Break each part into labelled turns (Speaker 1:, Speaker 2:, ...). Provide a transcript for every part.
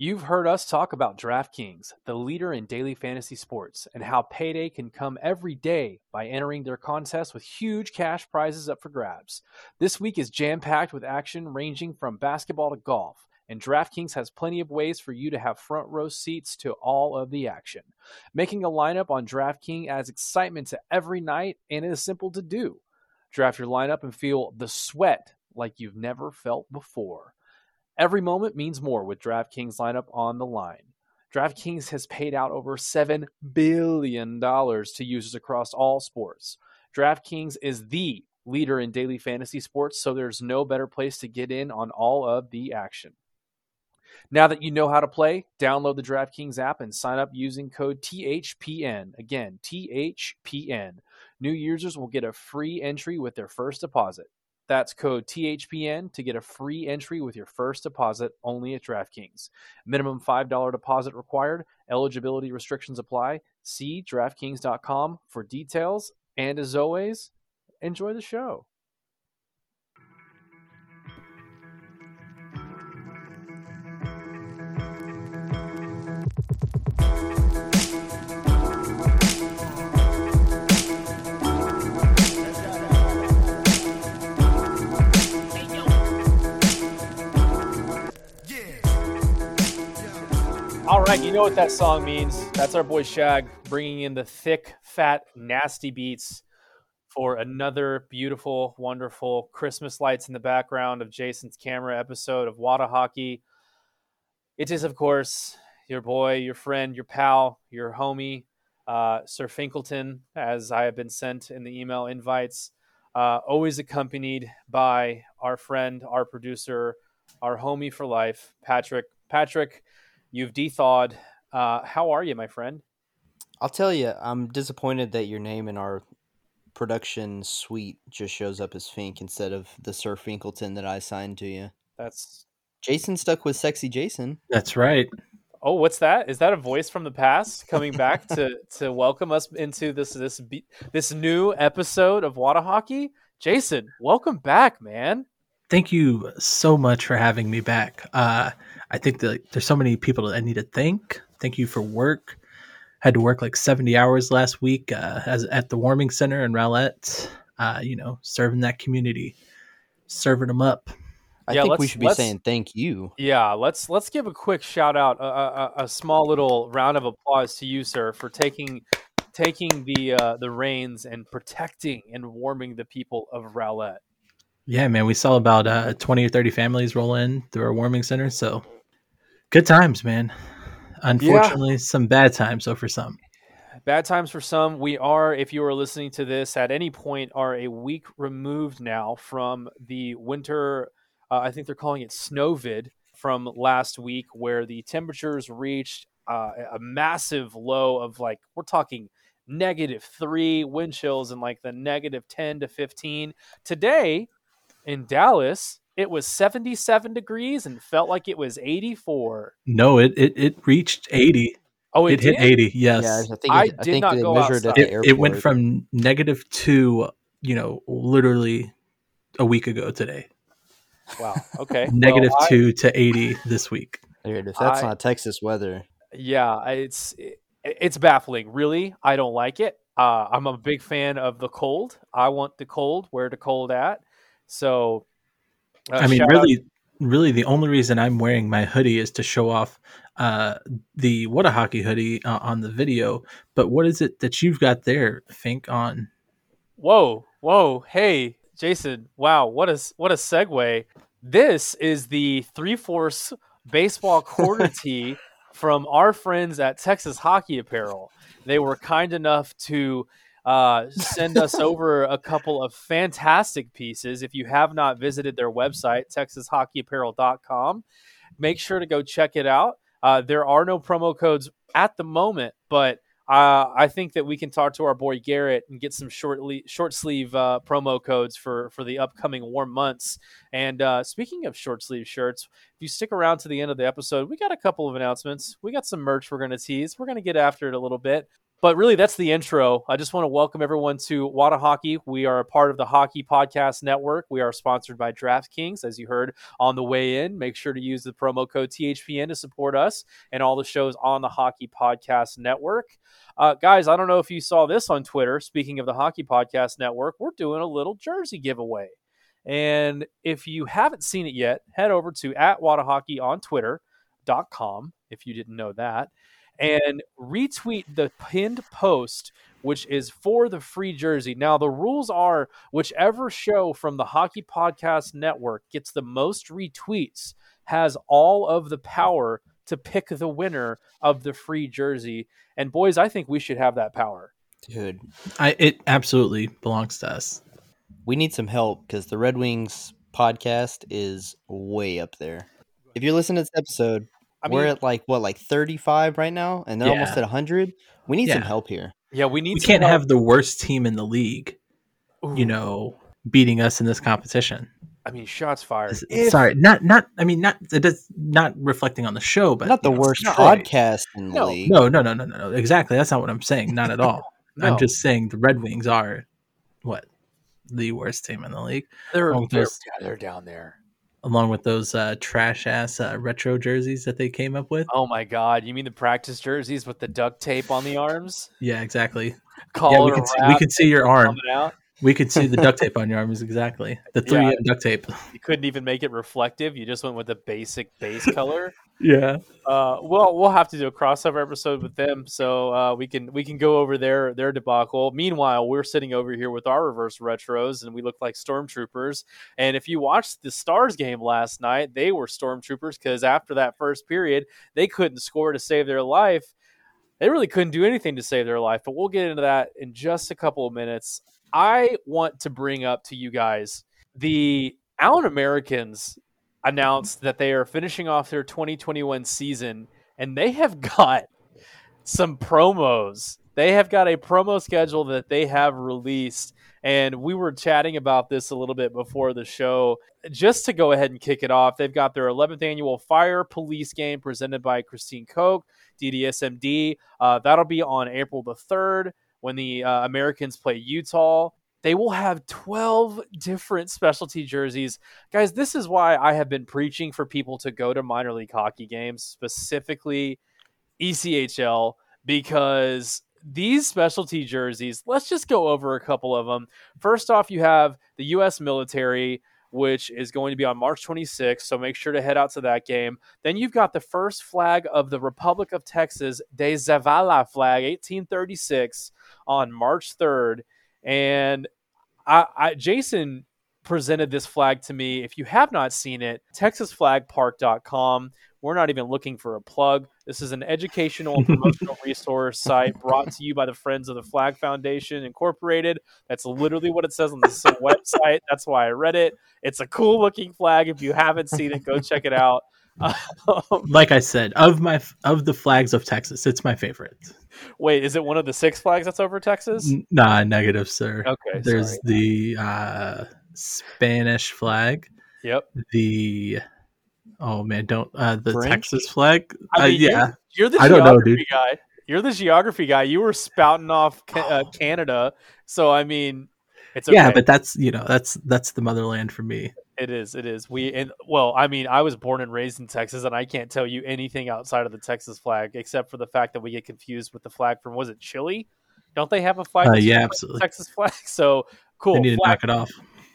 Speaker 1: You've heard us talk about DraftKings, the leader in daily fantasy sports, and how payday can come every day by entering their contests with huge cash prizes up for grabs. This week is jam packed with action ranging from basketball to golf, and DraftKings has plenty of ways for you to have front row seats to all of the action. Making a lineup on DraftKings adds excitement to every night and it is simple to do. Draft your lineup and feel the sweat like you've never felt before. Every moment means more with DraftKings lineup on the line. DraftKings has paid out over $7 billion to users across all sports. DraftKings is the leader in daily fantasy sports, so there's no better place to get in on all of the action. Now that you know how to play, download the DraftKings app and sign up using code THPN. Again, THPN. New users will get a free entry with their first deposit. That's code THPN to get a free entry with your first deposit only at DraftKings. Minimum $5 deposit required. Eligibility restrictions apply. See DraftKings.com for details. And as always, enjoy the show. Right, you know what that song means. That's our boy Shag bringing in the thick, fat, nasty beats for another beautiful, wonderful Christmas lights in the background of Jason's camera episode of What A Hockey. It is, of course, your boy, your friend, your pal, your homie, uh, Sir Finkleton, as I have been sent in the email invites, uh, always accompanied by our friend, our producer, our homie for life, Patrick. Patrick, You've dethawed. Uh, how are you, my friend?
Speaker 2: I'll tell you, I'm disappointed that your name in our production suite just shows up as Fink instead of the Sir Finkleton that I assigned to you.
Speaker 1: That's
Speaker 2: Jason stuck with sexy Jason.
Speaker 3: That's right.
Speaker 1: Oh, what's that? Is that a voice from the past coming back to to welcome us into this this this new episode of What A Hockey? Jason, welcome back, man.
Speaker 3: Thank you so much for having me back. Uh, I think that there's so many people that I need to thank. Thank you for work. Had to work like 70 hours last week uh, as at the warming center in Rowlett. Uh, you know, serving that community, serving them up.
Speaker 2: I yeah, think we should be saying thank you.
Speaker 1: Yeah, let's let's give a quick shout out, a, a, a, small little round of applause to you, sir, for taking taking the uh, the reins and protecting and warming the people of Rowlett.
Speaker 3: Yeah, man, we saw about uh, twenty or thirty families roll in through our warming center, so Good times, man. Unfortunately, yeah. some bad times though for some.
Speaker 1: Bad times for some. We are, if you are listening to this at any point, are a week removed now from the winter. Uh, I think they're calling it snowvid from last week, where the temperatures reached uh, a massive low of like we're talking negative three wind chills and like the negative ten to fifteen. Today in Dallas, it was 77 degrees and felt like it was 84.
Speaker 3: No, it it, it reached 80.
Speaker 1: Oh, it,
Speaker 3: it hit 80. Yes.
Speaker 1: Yeah, I, think I, I did think not go outside.
Speaker 3: It, it, went from negative two, you know, literally a week ago today.
Speaker 1: Wow. Okay.
Speaker 3: negative well, two I, to 80 this week.
Speaker 2: Dude, if that's not Texas weather.
Speaker 1: Yeah, it's it's baffling. Really, I don't like it. Uh, I'm a big fan of the cold. I want the cold. Where the cold at? So
Speaker 3: uh, I mean, really, out. really, the only reason I'm wearing my hoodie is to show off uh, the what a Hockey hoodie uh, on the video. But what is it that you've got there, Fink? On?
Speaker 1: Whoa, whoa, hey, Jason! Wow, what a what a segue! This is the three fourths baseball quarter tee from our friends at Texas Hockey Apparel. They were kind enough to uh, send us over a couple of fantastic pieces. If you have not visited their website, texashockeyapparel.com, make sure to go check it out. Uh, there are no promo codes at the moment, but uh, I think that we can talk to our boy Garrett and get some short le- short sleeve uh, promo codes for for the upcoming warm months. And uh, speaking of short sleeve shirts, if you stick around to the end of the episode, we got a couple of announcements. We got some merch we're going to tease. We're going to get after it a little bit. But really, that's the intro. I just want to welcome everyone to What A Hockey. We are a part of the Hockey Podcast Network. We are sponsored by DraftKings, as you heard on the way in. Make sure to use the promo code THPN to support us and all the shows on the Hockey Podcast Network. Uh, guys, I don't know if you saw this on Twitter. Speaking of the Hockey Podcast Network, we're doing a little jersey giveaway. And if you haven't seen it yet, head over to at What A Hockey on Twitter.com if you didn't know that and retweet the pinned post which is for the free jersey. Now, the rules are whichever show from the Hockey Podcast Network gets the most retweets has all of the power to pick the winner of the free jersey. And boys, I think we should have that power.
Speaker 2: Dude,
Speaker 3: I it absolutely belongs to us.
Speaker 2: we need some help because the Red Wings podcast is way up there. If you're listening to this episode,
Speaker 1: I
Speaker 2: we're
Speaker 1: mean,
Speaker 2: at like what, like 35 right now, and they're almost
Speaker 3: Yeah.
Speaker 2: at 100. We need some help here.
Speaker 1: yeah, we need
Speaker 3: We
Speaker 1: some
Speaker 3: can't
Speaker 1: help.
Speaker 3: have the worst team in the league, you know, beating us in this competition.
Speaker 1: I mean, shots fired. If-
Speaker 3: Sorry, not not. I mean, not it does not reflecting on the show, but
Speaker 2: Not the
Speaker 3: know,
Speaker 2: worst
Speaker 3: Detroit.
Speaker 2: podcast in the
Speaker 1: No,
Speaker 2: league.
Speaker 3: No, no, no, no, no, no. Exactly. That's not what I'm saying. Not at all.
Speaker 1: No.
Speaker 3: I'm just saying the Red Wings are what the worst team in the league,
Speaker 1: They're, they're,
Speaker 3: just-
Speaker 1: yeah, they're down there.
Speaker 3: Along with those uh, trash ass uh, retro jerseys that they came up with.
Speaker 1: Oh my God! You mean the practice jerseys with the duct tape on the arms?
Speaker 3: Yeah, exactly.
Speaker 1: Call
Speaker 3: yeah, we can see, we can see your arm. We could see the duct tape on your arms exactly. The 3M duct tape.
Speaker 1: You couldn't even make it reflective. You just went with the basic base color.
Speaker 3: Yeah.
Speaker 1: Uh, well, we'll have to do a crossover episode with them, so uh, we can we can go over their their debacle. Meanwhile, we're sitting over here with our reverse retros, and we look like stormtroopers. And if you watched the Stars game last night, they were stormtroopers because after that first period, they couldn't score to save their life. They really couldn't do anything to save their life. But we'll get into that in just a couple of minutes. I want to bring up to you guys the Allen Americans announced that they are finishing off their 2021 season and they have got some promos. They have got a promo schedule that they have released. And we were chatting about this a little bit before the show. Just to go ahead and kick it off, they've got their 11th annual Fire Police game presented by Christine Koch, DDSMD. Uh, that'll be on April the 3rd when the uh, Americans play Utah. They will have 12 different specialty jerseys. Guys, this is why I have been preaching for people to go to minor league hockey games, specifically ECHL, because these specialty jerseys, let's just go over a couple of them. First off, you have the U.S. military, which is going to be on March 26th, so make sure to head out to that game. Then you've got the first flag of the Republic of Texas, De Zavala flag, 1836, on March 3rd. And I, I, Jason presented this flag to me. If you have not seen it, texasflagpark.com. We're not even looking for a plug. This is an educational and promotional resource site brought to you by the Friends of the Flag Foundation Incorporated. That's literally what it says on the website. That's why I read it. It's a cool looking flag. If you haven't seen it, go check it out. Um,
Speaker 3: Like I said, of my of the flags of Texas, it's my favorite.
Speaker 1: wait, is it one of the six flags that's over Texas?
Speaker 3: Nah, negative, sir.
Speaker 1: Okay,
Speaker 3: There's
Speaker 1: sorry.
Speaker 3: the uh, Spanish flag,
Speaker 1: Yep.
Speaker 3: the oh man, don't uh, the
Speaker 2: French?
Speaker 3: Texas flag.
Speaker 1: I
Speaker 3: uh,
Speaker 1: mean, you're-
Speaker 3: yeah,
Speaker 1: You're the
Speaker 3: I don't know,
Speaker 1: geography
Speaker 3: dude.
Speaker 1: guy. You're the geography guy. You were spouting off ca- uh, Canada, so I mean, it's okay.
Speaker 3: yeah, but that's you know that's that's the motherland for me.
Speaker 1: It is. It is. We and well, I mean, I was born and raised in Texas, and I can't tell you anything outside of the Texas flag, except for the fact that we get confused with the flag from was it Chile? Don't they have a flag?
Speaker 3: Uh, yeah, absolutely.
Speaker 1: Texas flag. So cool.
Speaker 3: They need to knock it off.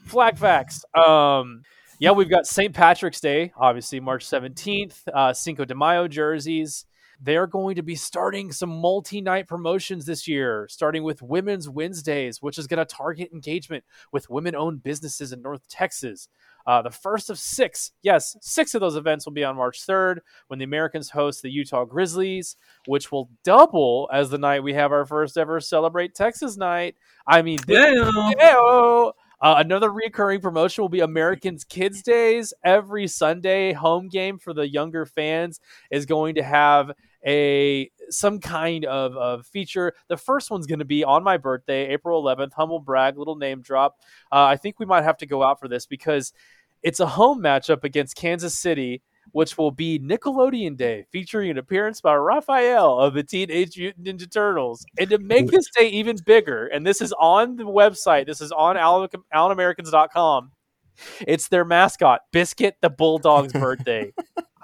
Speaker 1: flag facts. Um, yeah, we've got St. Patrick's Day, obviously March 17th, uh, Cinco de Mayo jerseys. They're going to be starting some multi night promotions this year, starting with Women's Wednesdays, which is going to target engagement with women owned businesses in North Texas. Uh, the first of six, yes, six of those events will be on March 3rd when the Americans host the Utah Grizzlies, which will double as the night we have our first ever Celebrate Texas night. I mean,
Speaker 3: Yeah.
Speaker 1: Uh, another recurring promotion will be Americans Kids Days. Every Sunday home game for the younger fans is going to have a some kind of, of feature. The first one's going to be on my birthday, April 11th. Humble brag, little name drop. Uh, I think we might have to go out for this because it's a home matchup against Kansas City. which will be Nickelodeon Day, featuring an appearance by Raphael of the Teenage Mutant Ninja Turtles. And to make this day even bigger, and this is on the website, this is on AllenAmericans.com. It's their mascot, Biscuit the Bulldog's birthday.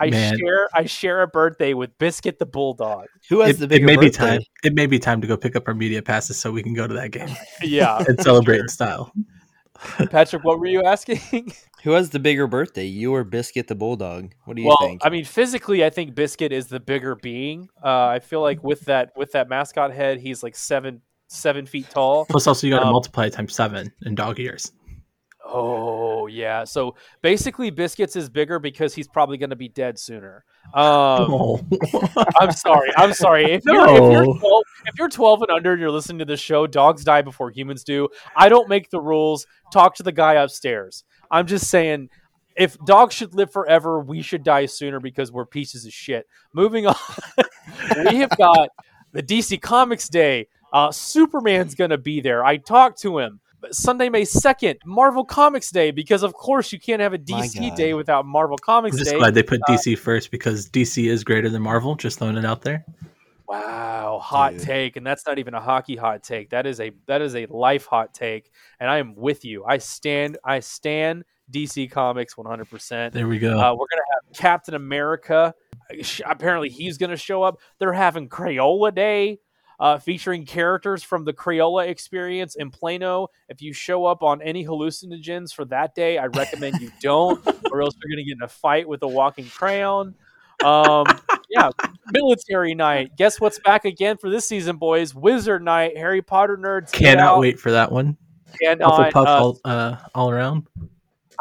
Speaker 1: I
Speaker 3: Man.
Speaker 1: share I share a birthday with Biscuit the Bulldog.
Speaker 2: Who has
Speaker 3: It,
Speaker 2: the
Speaker 3: it
Speaker 2: bigger
Speaker 3: may be
Speaker 2: birthday?
Speaker 3: time. It may be time to go pick up our media passes so we can go to that game
Speaker 1: Yeah.
Speaker 3: and celebrate in style.
Speaker 1: Patrick, what were you asking?
Speaker 2: Who has the bigger birthday? You or Biscuit the Bulldog? What do you
Speaker 1: well,
Speaker 2: think?
Speaker 1: I mean, physically, I think Biscuit is the bigger being. Uh, I feel like with that with that mascot head, he's like seven seven feet tall.
Speaker 3: Plus, also you got to
Speaker 1: Um,
Speaker 3: multiply it times seven in dog years.
Speaker 1: Oh yeah. So basically, Biscuits is bigger because he's probably going to be dead sooner. Um,
Speaker 3: oh.
Speaker 1: I'm sorry. I'm sorry. If you're, if, you're 12, if you're 12 and under and you're listening to this show, dogs die before humans do. I don't make the rules. Talk to the guy upstairs. I'm just saying, if dogs should live forever, we should die sooner because we're pieces of shit. Moving on, we have got the DC Comics Day. Uh, Superman's going to be there. I talked to him. Sunday, May 2nd, Marvel Comics Day, because of course you can't have a DC day without Marvel Comics
Speaker 3: I'm just
Speaker 1: Day.
Speaker 3: glad they put
Speaker 1: Uh,
Speaker 3: DC first because DC is greater than Marvel. Just throwing it out there.
Speaker 1: Wow, hot
Speaker 2: Dude.
Speaker 1: take, and that's not even a hockey hot take. That is a that is a life hot take, and I am with you. I stand I stand DC Comics 100. percent
Speaker 3: There we go.
Speaker 1: uh, We're gonna have Captain America. Apparently, he's gonna show up. They're having Crayola Day, uh, featuring characters from the Crayola experience in Plano. If you show up on any hallucinogens for that day, I recommend you don't, or else you're gonna get in a fight with a walking crayon. Um, yeah, military night. Guess what's back again for this season, boys? Wizard night. Harry Potter nerds.
Speaker 3: Cannot wait for that one.
Speaker 1: Cannot.
Speaker 3: Hufflepuff
Speaker 1: uh,
Speaker 3: all, uh, all around.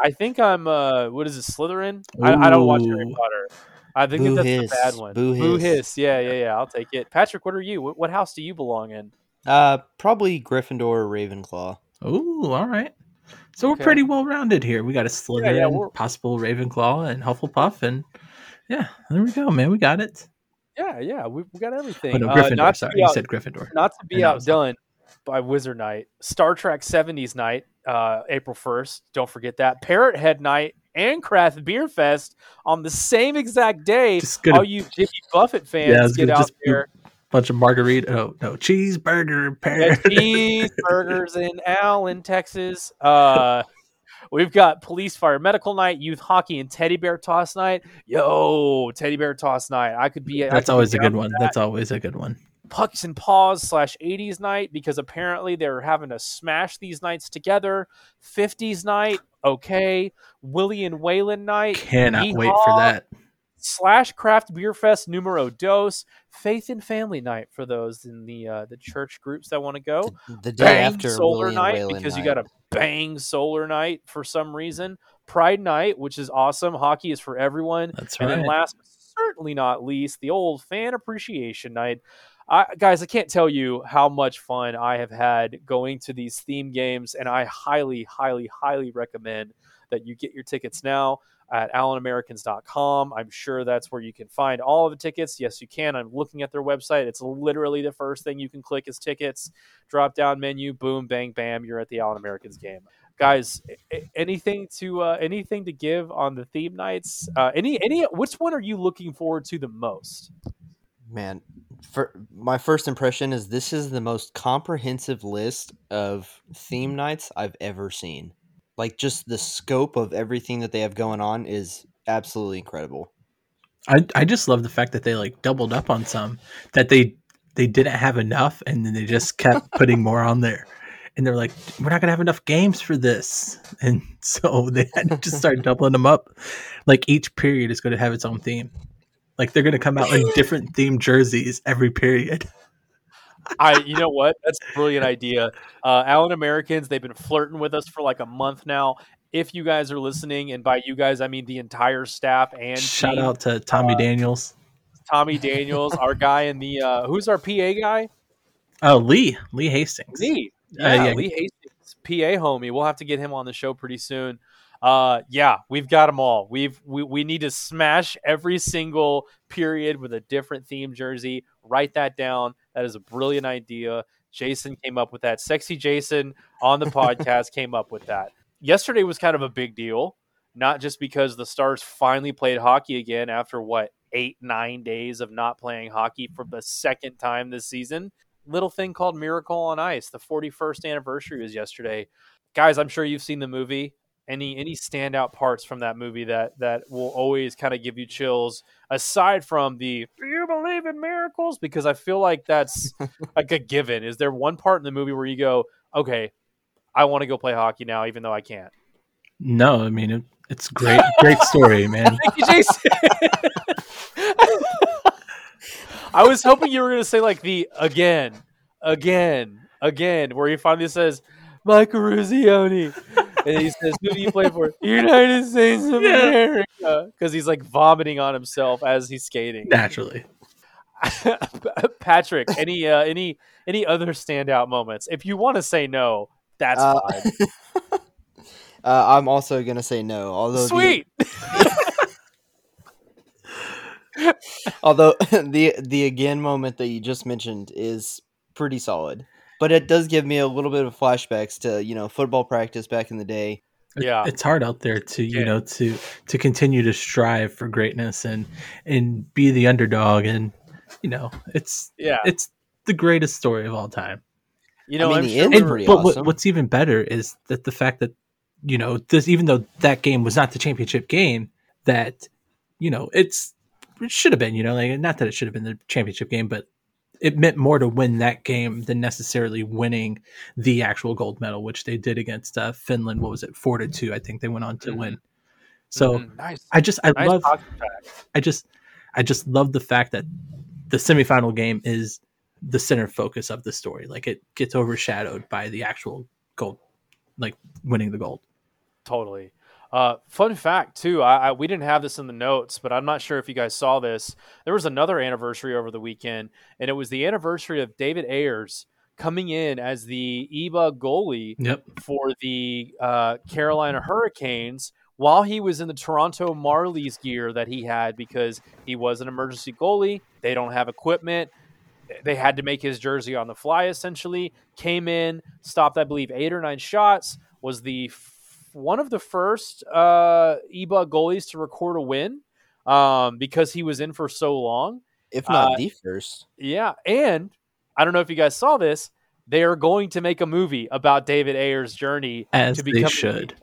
Speaker 1: I think I'm. Uh, what is it? Slytherin. I, I don't watch Harry Potter. I think
Speaker 2: Boo
Speaker 1: that's
Speaker 2: hiss.
Speaker 1: the bad one.
Speaker 2: Boo hiss.
Speaker 1: hiss. Yeah, yeah, yeah. I'll take it. Patrick, what are you? What, what house do you belong in?
Speaker 2: uh, probably Gryffindor or Ravenclaw.
Speaker 3: Ooh, all right. So
Speaker 1: Okay.
Speaker 3: we're pretty well rounded here. We got a Slytherin,
Speaker 1: yeah, we're-
Speaker 3: possible Ravenclaw, and Hufflepuff, and yeah, there we go, man. We got it.
Speaker 1: Yeah, yeah. We, we got everything.
Speaker 3: Oh no,
Speaker 1: Uh,
Speaker 3: Gryffindor.
Speaker 1: not
Speaker 3: sorry,
Speaker 1: be
Speaker 3: you said Gryffindor.
Speaker 1: not to be
Speaker 3: I know, it's
Speaker 1: outdone by Wizard Night, Star Trek 70s Night, uh, April 1st. Don't forget that. Parrot Head Night and Craft Beer Fest on the same exact day. All you Jimmy Buffett fans
Speaker 3: Yeah,
Speaker 1: get out there.
Speaker 3: Bunch of margarita. Oh no, cheeseburger.
Speaker 1: Yeah,
Speaker 3: Pear.
Speaker 1: cheeseburgers in Allen, Texas. Uh, we've got police, fire, medical night, youth hockey, and teddy bear toss night. Yo, teddy bear toss night. I could be.
Speaker 3: That's
Speaker 1: could be
Speaker 3: always a good one.
Speaker 1: that.
Speaker 3: That's always a good one.
Speaker 1: Pucks and Paws slash 80s night because apparently they're having to smash these nights together. 50s night, okay. Willie and Waylon night,
Speaker 3: Cannot wait for that.
Speaker 1: slash Craft Beer Fest numero dos. Faith and Family night for those in the uh, the church groups that want to go.
Speaker 2: The day
Speaker 1: Bang
Speaker 2: after
Speaker 1: Solar
Speaker 2: Willie and
Speaker 1: night
Speaker 2: Waylon
Speaker 1: because you got a bang Solar night for some reason. Pride night, which is awesome. Hockey is for everyone.
Speaker 3: That's
Speaker 1: And
Speaker 3: right.
Speaker 1: then last but certainly not least, the old fan appreciation night. I, guys, I can't tell you how much fun I have had going to these theme games, and I highly, highly, highly recommend that you get your tickets now at AllenAmericans.com. I'm sure that's where you can find all of the tickets. Yes, you can. I'm looking at their website. It's literally the first thing you can click is tickets. Drop down menu, boom, bang, bam. You're at the Allen Americans game guys anything to uh, anything to give on the theme nights uh, any any which one are you looking forward to the most
Speaker 2: Man, for my first impression is this is the most comprehensive list of theme nights I've ever seen. Like just the scope of everything that they have going on is absolutely incredible.
Speaker 3: I I just love the fact that they like doubled up on some that they they didn't have enough and then they just kept putting more on there. And they're like, we're not gonna have enough games for this, and so they had to just start doubling them up. Like each period is going to have its own theme. Like they're going to come out in different themed jerseys every period.
Speaker 1: i you know what that's a brilliant idea uh allen americans they've been flirting with us for like a month now if you guys are listening and by you guys i mean the entire staff and
Speaker 3: Shout
Speaker 1: team,
Speaker 3: out to Tommy Daniels.
Speaker 1: tommy daniels our guy in the uh who's our pa guy
Speaker 3: Oh, Lee Lee Hastings.
Speaker 1: Lee.
Speaker 3: Uh,
Speaker 1: Yeah,
Speaker 3: yeah.
Speaker 1: Lee Hastings, PA homie. We'll have to get him on the show pretty soon. Uh, yeah, we've got them all. We've we, we need to smash every single period with a different theme jersey. Write that down. That is a brilliant idea. Jason came up with that. Sexy Jason on the podcast came up with that. Yesterday was kind of a big deal. not just because the Stars finally played hockey again after what eight nine days of not playing hockey for the second time this season. Little thing called Miracle on Ice. The 41st anniversary was yesterday. Guys, I'm sure you've seen the movie. Any any standout parts from that movie that that will always kind of give you chills aside from the do you believe in miracles because I feel like that's like a given. Is there one part in the movie where you go, "Okay, I want to go play hockey now even though I can't?"
Speaker 3: No, I mean it, it's great, great story, man.
Speaker 1: Thank you, Jason. I was hoping you were going to say like the again, again, again, where he finally says Mike Eruzione, and he says, "Who do you play for?" United States of
Speaker 3: Yeah.
Speaker 1: America, because he's like vomiting on himself as he's skating.
Speaker 3: Naturally,
Speaker 1: Patrick, any uh, any any other standout moments? If you want to say no, that's
Speaker 2: Uh,
Speaker 1: fine.
Speaker 2: Uh, I'm also gonna say no. Although the-
Speaker 1: Sweet.
Speaker 2: although the the again moment that you just mentioned is pretty solid, but it does give me a little bit of flashbacks to you know football practice back in the day.
Speaker 1: Yeah.
Speaker 3: it's hard out there to you
Speaker 1: Yeah.
Speaker 3: know to to continue to strive for greatness and and be the underdog, and you know it's
Speaker 1: Yeah.
Speaker 3: it's the greatest story of all time.
Speaker 1: You know,
Speaker 2: mean,
Speaker 1: I'm
Speaker 2: the
Speaker 1: sure
Speaker 2: end
Speaker 1: we
Speaker 2: is pretty
Speaker 3: but what,
Speaker 2: awesome.
Speaker 3: what's even better is that the fact that you know this, even though that game was not the championship game, that you know it's it should have been. You know, like not that it should have been the championship game, but it meant more to win that game than necessarily winning the actual gold medal, which they did against uh, Finland. What was it, four to two? I think they went on to
Speaker 1: Mhm.
Speaker 3: win. So
Speaker 1: Mhm, nice.
Speaker 3: I just I
Speaker 1: nice
Speaker 3: love. I just I just love the fact that the semifinal game is the center focus of the story. Like it gets overshadowed by the actual gold, like winning the gold.
Speaker 1: Totally. Uh, fun fact too. I, I we didn't have this in the notes, but I'm not sure if you guys saw this. There was another anniversary over the weekend, and it was the anniversary of David Ayres coming in as the EBA goalie
Speaker 3: Yep.
Speaker 1: for the uh, Carolina Hurricanes while he was in the Toronto Marlies gear that he had because he was an emergency goalie. They don't have equipment. They had to make his jersey on the fly essentially. Came in, stopped, I believe, eight or nine shots, was the one of the first uh, EBA goalies to record a win um, because he was in for so long.
Speaker 2: If not
Speaker 1: Uh,
Speaker 2: the first.
Speaker 1: Yeah, and I don't know if you guys saw this. They are going to make a movie about David Ayres' journey
Speaker 3: As
Speaker 1: to
Speaker 3: they should.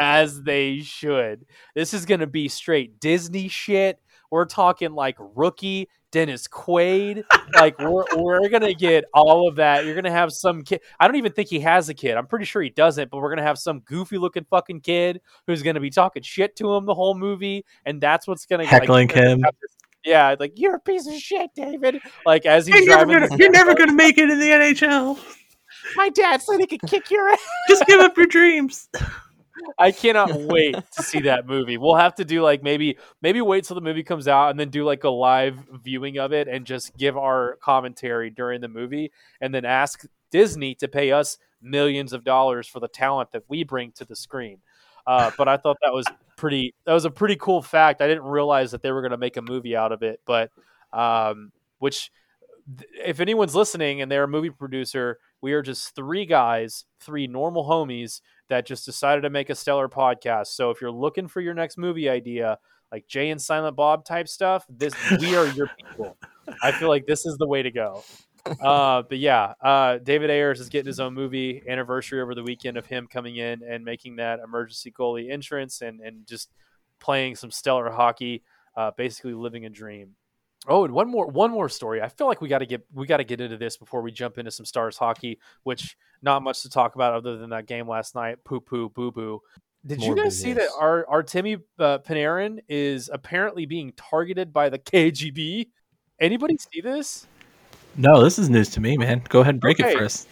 Speaker 1: as they should. This is going to be straight Disney shit. We're talking like rookie Dennis Quaid. like we're we're gonna get all of that. You're gonna have some kid. I don't even think he has a kid. I'm pretty sure he doesn't. But we're gonna have some goofy looking fucking kid who's gonna be talking shit to him the whole movie, and that's what's gonna like,
Speaker 3: Heckling him.
Speaker 1: have Yeah, like you're a piece of shit, David. Like as he's
Speaker 3: You're never, gonna, you're never gonna make it in the NHL.
Speaker 1: my dad said he could kick your ass.
Speaker 3: Just give up your dreams.
Speaker 1: I cannot wait to see that movie. We'll have to do like maybe maybe wait till the movie comes out and then do like a live viewing of it and just give our commentary during the movie and then ask Disney to pay us millions of dollars for the talent that we bring to the screen. Uh, but I thought that was pretty that was a pretty cool fact. I didn't realize that they were going to make a movie out of it, but um, which if anyone's listening and they're a movie producer, we are just three guys, three normal homies that just decided to make a stellar podcast. So if you're looking for your next movie idea, like Jay and Silent Bob type stuff, this we are your people. I feel like this is the way to go. Uh, but yeah, uh, David Ayres is getting his own movie anniversary over the weekend of him coming in and making that emergency goalie entrance and and just playing some stellar hockey, uh, basically living a dream. Oh, and one more one more story. I feel like we got to get we got to get into this before we jump into some stars hockey, which not much to talk about other than that game last night. Poo poo boo boo. Did you
Speaker 2: More
Speaker 1: guys see that our our Timmy uh, Panarin is apparently being targeted by the KGB? Anybody see this?
Speaker 3: No, this is news to me, man. Go ahead and break
Speaker 1: Okay.
Speaker 3: it for us.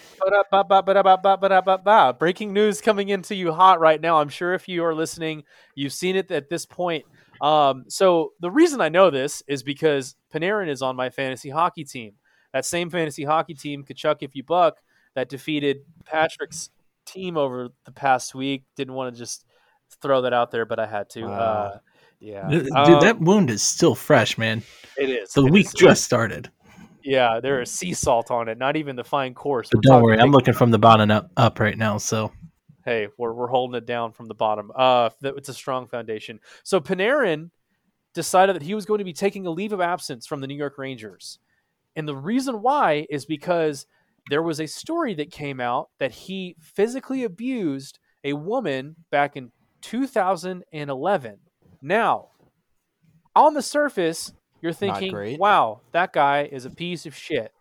Speaker 1: Breaking news coming into you hot right now. I'm sure if you are listening, you've seen it at this point. Um, so the reason I know this is because Panarin is on my fantasy hockey team. That same fantasy hockey team, Kachuk if you buck, that defeated Patrick's team over the past week. Didn't want to just throw that out there, but I had to.
Speaker 2: Wow.
Speaker 1: Uh, yeah,
Speaker 3: Dude,
Speaker 1: Um,
Speaker 3: that wound is still fresh, man.
Speaker 1: it is.
Speaker 3: The
Speaker 1: It
Speaker 3: week
Speaker 1: is.
Speaker 3: just started.
Speaker 1: Yeah, there is sea salt on it. Not even the fine course.
Speaker 3: But
Speaker 1: We're
Speaker 3: don't worry, I'm looking from the bottom up, up right now. So
Speaker 1: hey, we're we're holding it down from the bottom. Uh, it's a strong foundation. So Panarin decided that he was going to be taking a leave of absence from the New York Rangers, and the reason why is because there was a story that came out that he physically abused a woman back in 2011. Now, on the surface, you're thinking, "Wow, that guy is a piece of shit."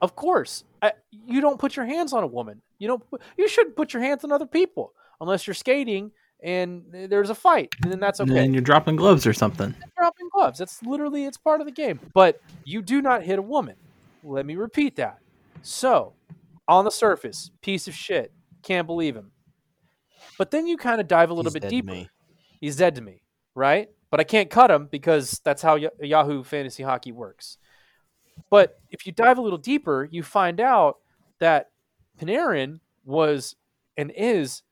Speaker 1: Of course, I, you don't put your hands on a woman. You don't. You shouldn't put your hands on other people unless you're skating and there's a fight, and then that's okay.
Speaker 3: then you're dropping gloves or something.
Speaker 1: dropping gloves. That's literally it's part of the game. But you do not hit a woman. Let me repeat that. So, on the surface, piece of shit. Can't believe him. But then you kind of dive a little
Speaker 2: He's
Speaker 1: bit
Speaker 2: dead to
Speaker 1: deeper.
Speaker 2: me.
Speaker 1: He's dead to me, right? But I can't cut him because that's how Yahoo Fantasy Hockey works. But if you dive a little deeper, you find out that Panarin was and is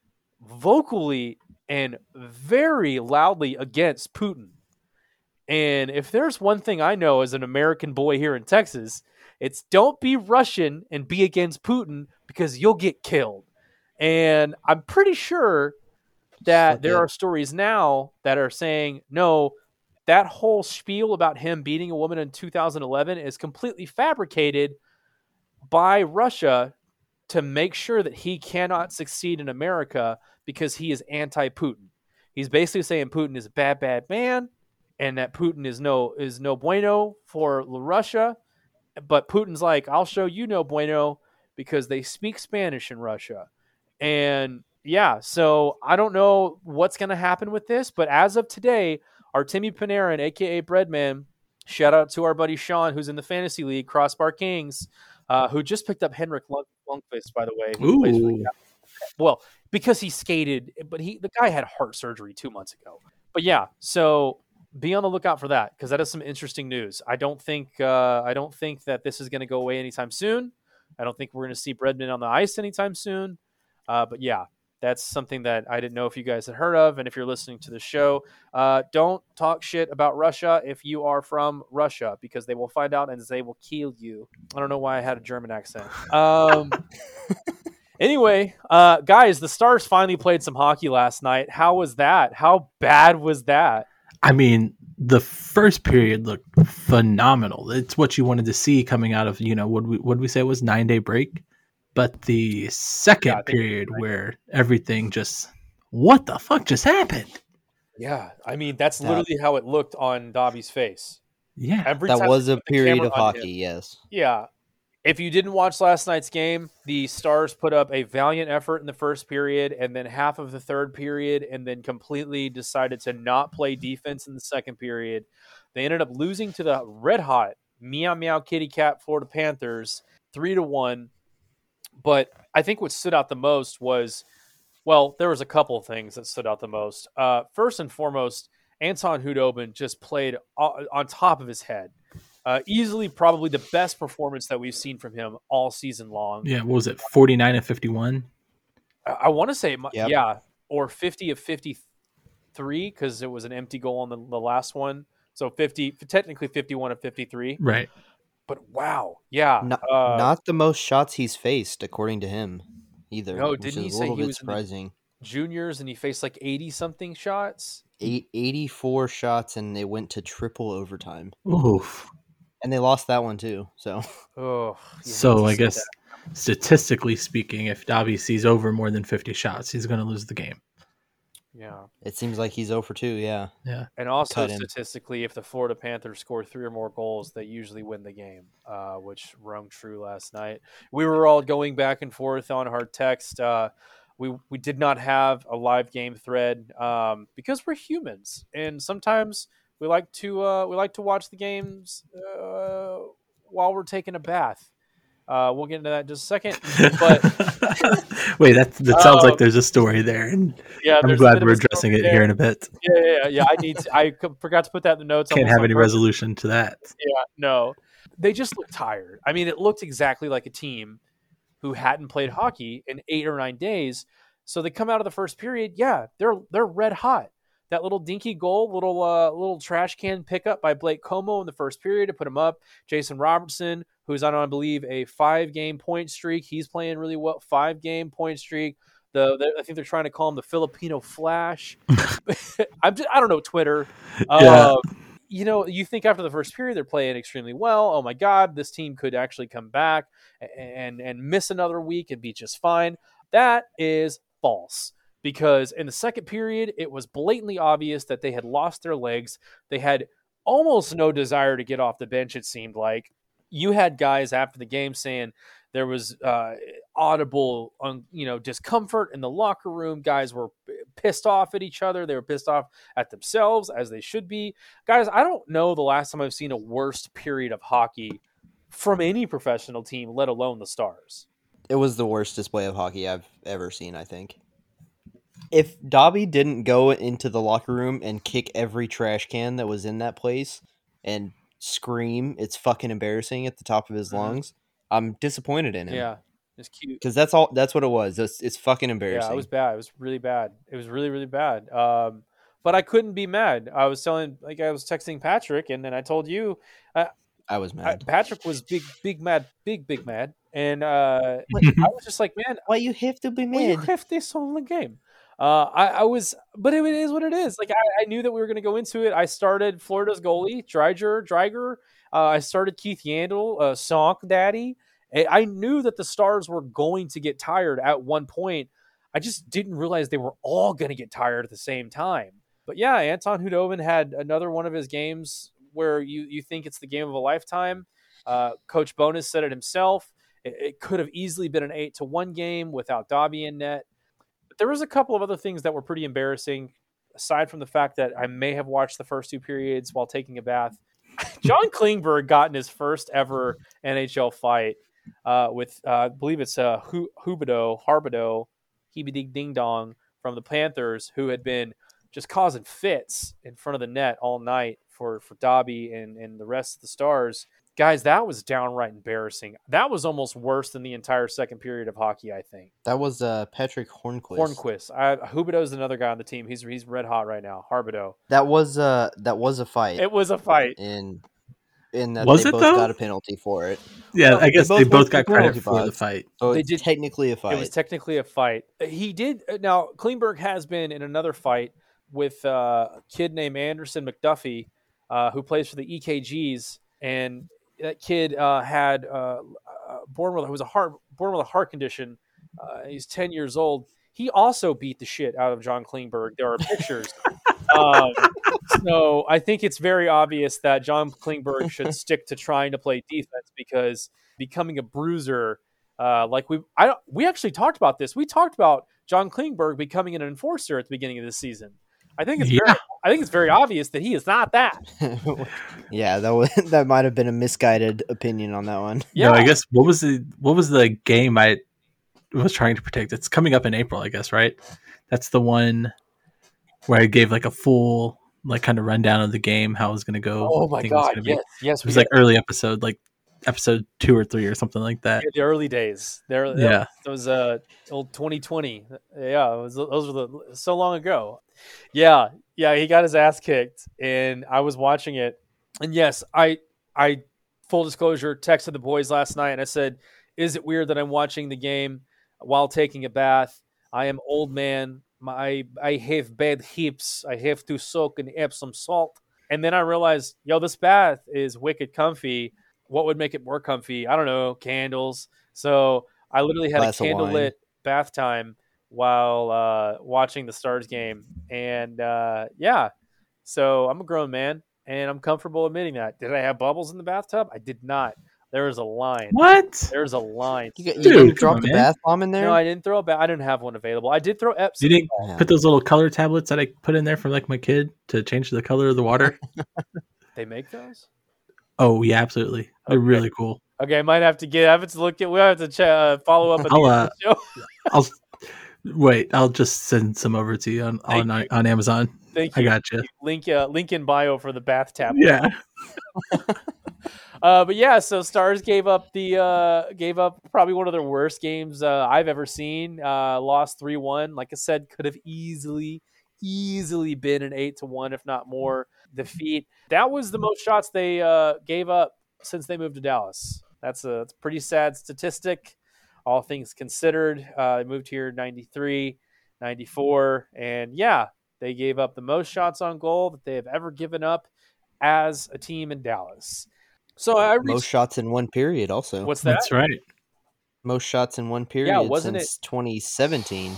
Speaker 1: vocally and very loudly against Putin. And if there's one thing I know as an American boy here in Texas, it's don't be Russian and be against Putin because you'll get killed. And I'm pretty sure that
Speaker 2: Fuck
Speaker 1: there are stories now that are saying no that whole spiel about him beating a woman in 2011 is completely fabricated by Russia to make sure that he cannot succeed in America because he is anti-Putin. He's basically saying Putin is a bad bad man and that Putin is no is no bueno for Russia, but Putin's like I'll show you no bueno because they speak Spanish in Russia. And yeah, so I don't know what's going to happen with this, but as of today, our Timmy Panarin, aka Breadman, shout out to our buddy Sean, who's in the fantasy league, Crossbar Kings, uh, who just picked up Henrik Lund- By the way. who plays for the well, because he skated, but he the guy had heart surgery two months ago. But yeah, so be on the lookout for that because that is some interesting news. I don't think uh, I don't think that this is going to go away anytime soon. I don't think we're going to see Breadman on the ice anytime soon. Uh, but yeah, that's something that I didn't know if you guys had heard of. And if you're listening to the show, uh, don't talk shit about Russia if you are from Russia because they will find out and they will kill you. I don't know why I had a German accent. Um, anyway, uh, guys, the Stars finally played some hockey last night. How was that? How bad was that?
Speaker 3: I mean, the first period looked phenomenal. It's what you wanted to see coming out of, you know, what we what we say it was nine day break. But the second
Speaker 1: Yeah, I think-
Speaker 3: period where everything just what the fuck just happened?
Speaker 1: Yeah, I mean that's
Speaker 2: That-
Speaker 1: literally how it looked on Dobby's face.
Speaker 3: Yeah.
Speaker 1: Every
Speaker 2: That was a period of
Speaker 1: on him-
Speaker 2: hockey, yes.
Speaker 1: Yeah. If you didn't watch last night's game, the Stars put up a valiant effort in the first period and then half of the third period and then completely decided to not play defense in the second period. They ended up losing to the red hot meow meow kitty cat Florida Panthers 3 to 1. But I think what stood out the most was well, there was a couple of things that stood out the most. Uh, first and foremost, Anton Khudobin just played on top of his head. Uh, easily, probably the best performance that we've seen from him all season long.
Speaker 3: Yeah, what was it? 49 and 51?
Speaker 1: I, I want to say,
Speaker 2: Yep.
Speaker 1: yeah, or 50 of 53 because it was an empty goal on the, the last one. So 50, technically 51 of 53.
Speaker 3: Right.
Speaker 1: But wow, yeah.
Speaker 2: Not,
Speaker 1: uh,
Speaker 2: not the most shots he's faced, according to him, either.
Speaker 1: No,
Speaker 2: which
Speaker 1: didn't he
Speaker 2: a
Speaker 1: say he
Speaker 2: bit
Speaker 1: was in
Speaker 2: surprising.
Speaker 1: juniors and he faced like 80 something shots.
Speaker 2: Eight, 84 shots, and they went to triple overtime.
Speaker 3: Oof.
Speaker 2: And they lost that one, too. So,
Speaker 1: Oh,
Speaker 3: So
Speaker 1: to
Speaker 3: I guess
Speaker 1: that.
Speaker 3: statistically speaking, if Dobby sees over more than 50 shots, he's going to lose the game.
Speaker 1: Yeah.
Speaker 2: it seems like he's 0 for 2, yeah.
Speaker 3: Yeah.
Speaker 1: And also
Speaker 2: Cut him.
Speaker 1: statistically, if the Florida Panthers score three or more goals, they usually win the game, uh, which rung true last night. We were all going back and forth on our text. Uh, we we did not have a live game thread um, because we're humans, and sometimes we like to uh, we like to watch the games uh, while we're taking a bath. Uh, we'll get into that in just a second. But
Speaker 3: Wait, that that sounds
Speaker 1: Uh,
Speaker 3: like there's a story there, and
Speaker 1: yeah,
Speaker 3: I'm glad we're addressing it
Speaker 1: there.
Speaker 3: here in a bit.
Speaker 1: Yeah, yeah, yeah, yeah. I need. To, I forgot to put that in the notes.
Speaker 3: I
Speaker 1: can't
Speaker 3: have any
Speaker 1: purpose.
Speaker 3: resolution to that.
Speaker 1: Yeah, no. They just looked tired. I mean, it looked exactly like a team who hadn't played hockey in eight or nine days. So they come out of the first period. Yeah, they're they're red hot. That little dinky goal, little uh, little trash can pickup by Blake Comeau in the first period to put him up. Jason Robertson, who's on, I believe, a five game point streak. He's playing really well. Five game point streak. The, the I think they're trying to call him the Filipino Flash. I'm just, I don't know Twitter.
Speaker 3: Yeah.
Speaker 1: Um, you know, you think after the first period they're playing extremely well. Oh my God, this team could actually come back and and miss another week and be just fine. That is false because in the second period it was blatantly obvious that they had lost their legs. They had almost no desire to get off the bench. It seemed like you had guys after the game saying there was uh, audible, you know, discomfort in the locker room. Guys were pissed off at each other. They were pissed off at themselves, as they should be. Guys, I don't know the last time I've seen a worst period of hockey from any professional team, let alone the Stars.
Speaker 2: It was the worst display of hockey I've ever seen. I think. If Dobby didn't go into the locker room and kick every trash can that was in that place and scream, "It's fucking embarrassing" at the top of his
Speaker 1: Mhm.
Speaker 2: lungs, I'm disappointed in him.
Speaker 1: Yeah, it's cute.
Speaker 2: because that's all. That's what it was. It's, it's fucking embarrassing.
Speaker 1: Yeah, it was bad. It was really bad. It was really, really bad. Um, but I couldn't be mad. I was telling, like, I was texting Patrick, and then I told you,
Speaker 2: I was
Speaker 1: I,
Speaker 2: mad.
Speaker 1: Patrick was big, big mad, big, big mad, and uh, I was just like, man,
Speaker 2: Why you have to be
Speaker 1: well, you have this on the game. Uh, I, I was, but it, is what it is. Like I, I knew that we were going to go into it. I started Florida's goalie, Driedger, Driedger. Uh, I started Keith Yandle, uh, Sonk Daddy. I- knew that the Stars were going to get tired at one point. I just didn't realize they were all going to get tired at the same time. But yeah, Anton Khudobin had another one of his games where you you think it's the game of a lifetime. Uh, Coach Bowness said it himself. It, it could have easily been an eight to one game without Dobby in net. There was a couple of other things that were pretty embarrassing, aside from the fact that I may have watched the first two periods while taking a bath. John Klingberg got in his first ever NHL fight uh, with, uh, I believe it's uh, Hu- Hubido, Harbido, Hebedig Ding Dong from the Panthers, who had been just causing fits in front of the net all night for, for Dobby and, and the rest of the Stars. Guys, that was downright embarrassing. That was almost worse than the entire second period of hockey, I think.
Speaker 2: That was uh, Patrick Hornqvist.
Speaker 1: Hornqvist. I, Huberdeau's another guy on the team. He's he's red hot right now. Harbido.
Speaker 2: That was uh that was a fight,
Speaker 1: It was a fight.
Speaker 2: and in that
Speaker 3: Was
Speaker 2: they
Speaker 3: it,
Speaker 2: both
Speaker 3: though?
Speaker 2: got a penalty for it.
Speaker 3: Yeah,
Speaker 1: Well,
Speaker 3: I guess
Speaker 2: they
Speaker 3: they
Speaker 2: both
Speaker 3: both got credit
Speaker 2: penalty
Speaker 3: for the fight.
Speaker 2: So
Speaker 1: They did-
Speaker 2: technically a fight.
Speaker 1: It was technically a fight. He did now. Klingberg has been in another fight with uh, a kid named Anderson McDuffie, uh, who plays for the EKGs, and that kid uh, had uh, uh, born with was a heart born with a heart condition. Uh, he's ten years old. He also beat the shit out of John Klingberg. There are pictures. um, so I think it's very obvious that John Klingberg should stick to trying to play defense because becoming a bruiser, uh, like we, I we actually talked about this. We talked about John Klingberg becoming an enforcer at the beginning of this season. I think it's very,
Speaker 3: Yeah.
Speaker 1: I think it's very obvious that he is not that.
Speaker 2: yeah, that was that might have been a misguided opinion on that one.
Speaker 3: Yeah, I guess what was the what was the game I was trying to predict? It's coming up in April, I guess, right? That's the one where I gave like a full like kind of rundown of the game, how it was going to go.
Speaker 1: Oh my
Speaker 3: think it was
Speaker 1: god!
Speaker 3: gonna be-
Speaker 1: Yes, yes.
Speaker 3: It was like early episode, like episode two or three or something like that.
Speaker 1: the early days. There,
Speaker 3: Yeah.
Speaker 1: those uh old 2020. Yeah, it was, those were the so long ago. Yeah, yeah, he got his ass kicked, and I was watching it. And yes, I, I, full disclosure, texted the boys last night, and I said, "Is it weird that I'm watching the game while taking a bath? I am old man. My I have bad hips. I have to soak in Epsom salt." And then I realized, yo, this bath is wicked comfy what would make it more comfy? I don't know, candles. So I literally had
Speaker 2: Glass
Speaker 1: a candlelit bath time while uh, watching the Stars game, and uh, yeah. So I'm a grown man, and I'm comfortable admitting that. Did I have bubbles in the bathtub? I did not. There was a line.
Speaker 3: What?
Speaker 1: There's a line.
Speaker 2: You, you
Speaker 3: Dude,
Speaker 2: didn't drop the bath bomb in there.
Speaker 1: No, I didn't throw a ba- I didn't have one available. I did throw Epsom.
Speaker 3: You didn't
Speaker 2: Yeah.
Speaker 3: put those little color tablets that I put in there for like my kid to change the color of the water.
Speaker 1: They make those.
Speaker 3: Oh yeah, absolutely. They're
Speaker 1: Okay.
Speaker 3: really cool.
Speaker 1: Okay, I might have to get. I have to look at. We have to ch- uh, follow up.
Speaker 3: I'll, uh,
Speaker 1: show.
Speaker 3: I'll wait. I'll just send some over to you on on, on Amazon.
Speaker 1: Thank you.
Speaker 3: I
Speaker 1: you.
Speaker 3: got you.
Speaker 1: Link uh, link in bio for the bath tap.
Speaker 3: Yeah.
Speaker 1: Uh, but yeah, so Stars gave up the uh, gave up probably one of their worst games uh, I've ever seen. Uh, lost three one. Like I said, could have easily easily been an eight to one, if not more, defeat. That was the most shots they uh, gave up since they moved to Dallas. That's a, that's a pretty sad statistic. all things considered. Uh, moved here 93, 94, and yeah, they gave up the most shots on goal that they have ever given up as a team in Dallas. So I reached,
Speaker 2: Most shots in one period, also.
Speaker 1: what's that?
Speaker 3: That's right.
Speaker 2: Most shots in one period Yeah,
Speaker 1: wasn't
Speaker 2: since 2017.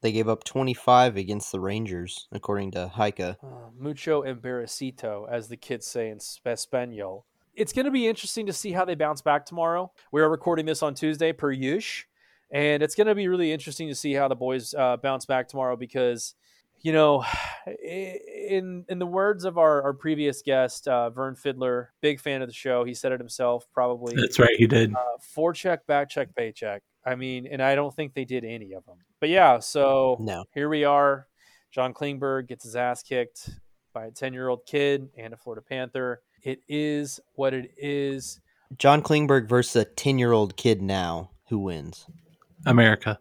Speaker 1: Yeah.
Speaker 2: They gave up 25 against the Rangers, according to Heika.
Speaker 1: Uh, mucho embarracito, as the kids say in Sp- Espanol. It's going to be interesting to see how they bounce back tomorrow. We are recording this on Tuesday per Yush, and it's going to be really interesting to see how the boys uh, bounce back tomorrow because, you know, in in the words of our, our previous guest, uh, Vern Fiddler, big fan of the show, he said it himself, probably
Speaker 3: That's right. He did.
Speaker 1: uh, forecheck, back check, paycheck. I mean, and I don't think they did any of them. But yeah, so
Speaker 2: No.
Speaker 1: here we are. John Klingberg gets his ass kicked by a 10 year old kid and a Florida Panther. It is what it is.
Speaker 2: John Klingberg versus a 10 year old kid now. Who wins?
Speaker 3: America.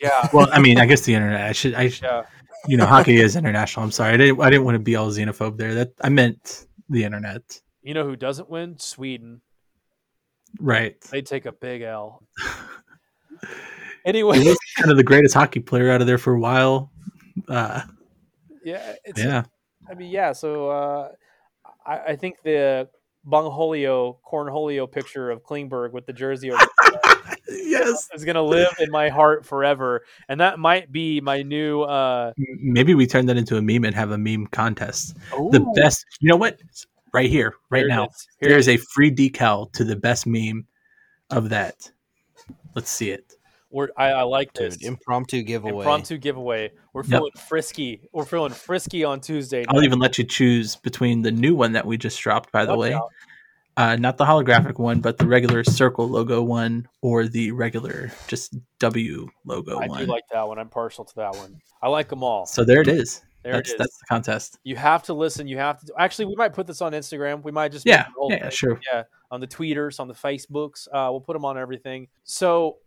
Speaker 1: Yeah.
Speaker 3: Well, I mean, I guess the internet. I should. I should,
Speaker 1: Yeah.
Speaker 3: you know, hockey is international. I'm sorry. I didn't. I didn't want to be all xenophobe there. That I meant the internet.
Speaker 1: You know who doesn't win? Sweden.
Speaker 3: Right.
Speaker 1: They take a big L.
Speaker 3: He
Speaker 1: Anyway,
Speaker 3: was kind of the greatest hockey player out of there for a while. Uh,
Speaker 1: yeah. It's,
Speaker 3: yeah.
Speaker 1: I mean, yeah. So uh, I, I think the Bungholio, Cornholio picture of Klingberg with the jersey over
Speaker 3: yes.
Speaker 1: is going to live in my heart forever. And that might be my new. Uh,
Speaker 3: Maybe we turn that into a meme and have a meme contest. The best. You know what? Right here, right
Speaker 1: Here
Speaker 3: now.
Speaker 1: is.
Speaker 3: There's a free decal to the best meme of that. Let's see it.
Speaker 1: We're, I, I like
Speaker 2: Dude, impromptu giveaway.
Speaker 1: Impromptu giveaway. We're
Speaker 3: Yep.
Speaker 1: feeling frisky. We're feeling frisky on Tuesday.
Speaker 3: I'll even let you choose between the new one that we just dropped, by the
Speaker 1: Watch
Speaker 3: way. Uh, not the holographic one, but the regular circle logo one, or the regular just W logo one.
Speaker 1: I
Speaker 3: one.
Speaker 1: do like that one. I'm partial to that one. I like them all.
Speaker 3: so there it is.
Speaker 1: There
Speaker 3: that's that's the contest.
Speaker 1: You have to listen. You have to. Actually, we might put this on Instagram. We might just
Speaker 3: Yeah,
Speaker 1: make the whole
Speaker 3: yeah,
Speaker 1: thing.
Speaker 3: sure.
Speaker 1: Yeah, on the tweeters, on the Facebooks. Uh, we'll put them on everything. So,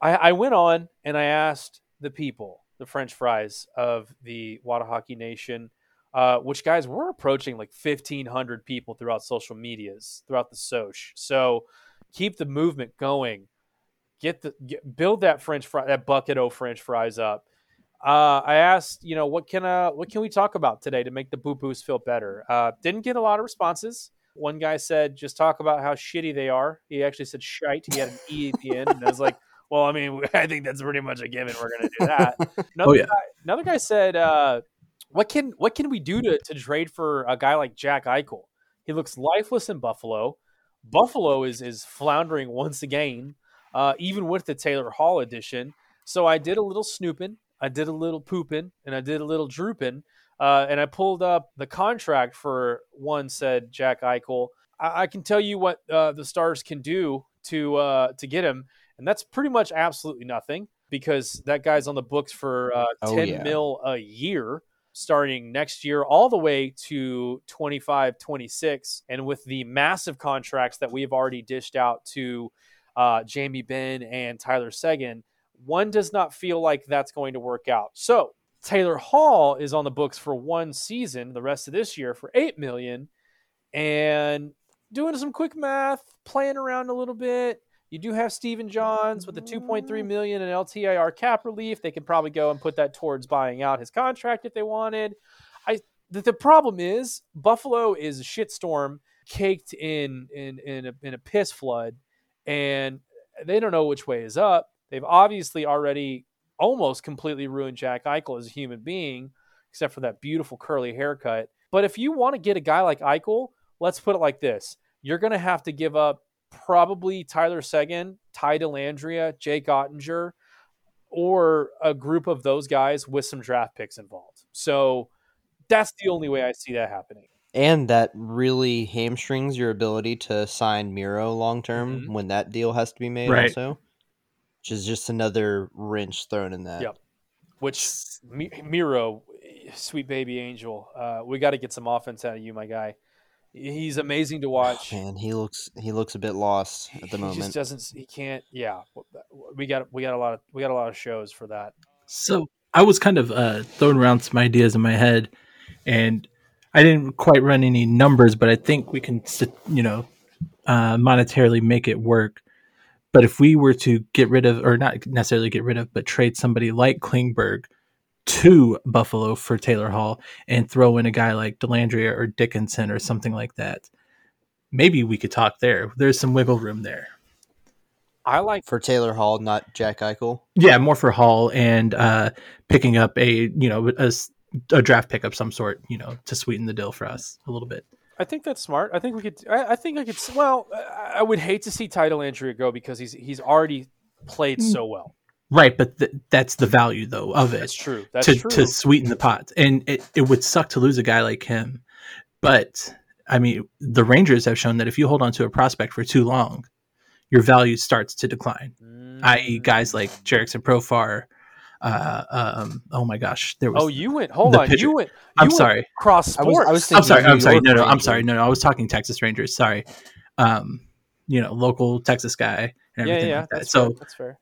Speaker 1: I, I went on and I asked the people, the French fries of the What A Hockey Nation, uh, which guys we're approaching like 1,500 people throughout social medias, throughout the Soch. So, keep the movement going. Get the get, build that French fry, that bucket o French fries up. Uh, I asked, you know, what can uh, what can we talk about today to make the boo boos feel better? Uh, didn't get a lot of responses. One guy said, just talk about how shitty they are. He actually said shite. He had an E at the end. And I was like, well, I mean, I think that's pretty much a given. We're going to do that. Another,
Speaker 3: Oh, yeah.
Speaker 1: guy, another guy said, uh, what can what can we do to, to trade for a guy like Jack Eichel? He looks lifeless in Buffalo. Buffalo is is floundering once again, uh, even with the Taylor Hall edition. So I did a little snooping, I did a little pooping, and I did a little drooping, uh, and I pulled up the contract for one said Jack Eichel. I, I can tell you what uh, the Stars can do to uh, to get him, and that's pretty much absolutely nothing because that guy's on the books for uh,
Speaker 2: Oh,
Speaker 1: ten
Speaker 2: yeah.
Speaker 1: mil a year starting next year all the way to 25 26 and with the massive contracts that we've already dished out to uh, jamie benn and tyler seguin one does not feel like that's going to work out so taylor hall is on the books for one season the rest of this year for 8 million and doing some quick math playing around a little bit you do have Stephen Johns with the 2.3 million in LTIR cap relief. They could probably go and put that towards buying out his contract if they wanted. I the, the problem is Buffalo is a shitstorm caked in in in a, in a piss flood, and they don't know which way is up. They've obviously already almost completely ruined Jack Eichel as a human being, except for that beautiful curly haircut. But if you want to get a guy like Eichel, let's put it like this: you're going to have to give up probably Tyler Seguin, Ty Dellandrea, Jake Oettinger, or a group of those guys with some draft picks involved. So that's the only way I see that happening.
Speaker 2: And that really hamstrings your ability to sign Miro long term
Speaker 1: Mhm.
Speaker 2: when that deal has to be made,
Speaker 3: Right.
Speaker 2: also. Which is just another wrench thrown in that.
Speaker 1: Yep. Which Mi- Miro, sweet baby angel, uh, we got to get some offense out of you, my guy. He's amazing to watch.
Speaker 2: Man, he looks he looks a bit lost at the
Speaker 1: he
Speaker 2: moment.
Speaker 1: He just doesn't. He can't. Yeah, we got we got a lot of we got a lot of shows for that.
Speaker 3: So I was kind of uh, throwing around some ideas in my head, and I didn't quite run any numbers, but I think we can, you know, uh, monetarily make it work. But if we were to get rid of, or not necessarily get rid of, but trade somebody like Klingberg to Buffalo for Taylor Hall and throw in a guy like Dellandrea or Dickinson or something like that, maybe we could talk there. There's some wiggle room there.
Speaker 1: I like
Speaker 2: for Taylor Hall, not Jack Eichel.
Speaker 3: Yeah, more for Hall and uh, picking up a you know a, a draft pick of some sort, you know, to sweeten the deal for us a little bit.
Speaker 1: I think that's smart. I think we could. I, I think I could. Well, I would hate to see Title Dellandrea go because he's he's already played
Speaker 3: Mm.
Speaker 1: so well.
Speaker 3: Right, but th- that's the value though of it.
Speaker 1: That's true. That's
Speaker 3: to,
Speaker 1: true.
Speaker 3: to sweeten the pot. And it, it would suck to lose a guy like him. But I mean, the Rangers have shown that if you hold on to a prospect for too long, your value starts to decline.
Speaker 1: Mm.
Speaker 3: I.e., guys like Jurickson Profar. Uh, um, oh my gosh, there was.
Speaker 1: Oh, you went. Hold on.
Speaker 3: pitcher.
Speaker 1: You went. You
Speaker 3: I'm
Speaker 1: went
Speaker 3: sorry.
Speaker 1: Cross
Speaker 2: I was-
Speaker 1: sports.
Speaker 2: I was
Speaker 3: I'm sorry. I'm sorry. No, no. I'm sorry. No, no. I was talking Texas Rangers. Sorry. Um, you know, local Texas guy and
Speaker 1: yeah,
Speaker 3: everything
Speaker 1: yeah.
Speaker 3: like that.
Speaker 1: That's
Speaker 3: So,
Speaker 1: fair. That's fair.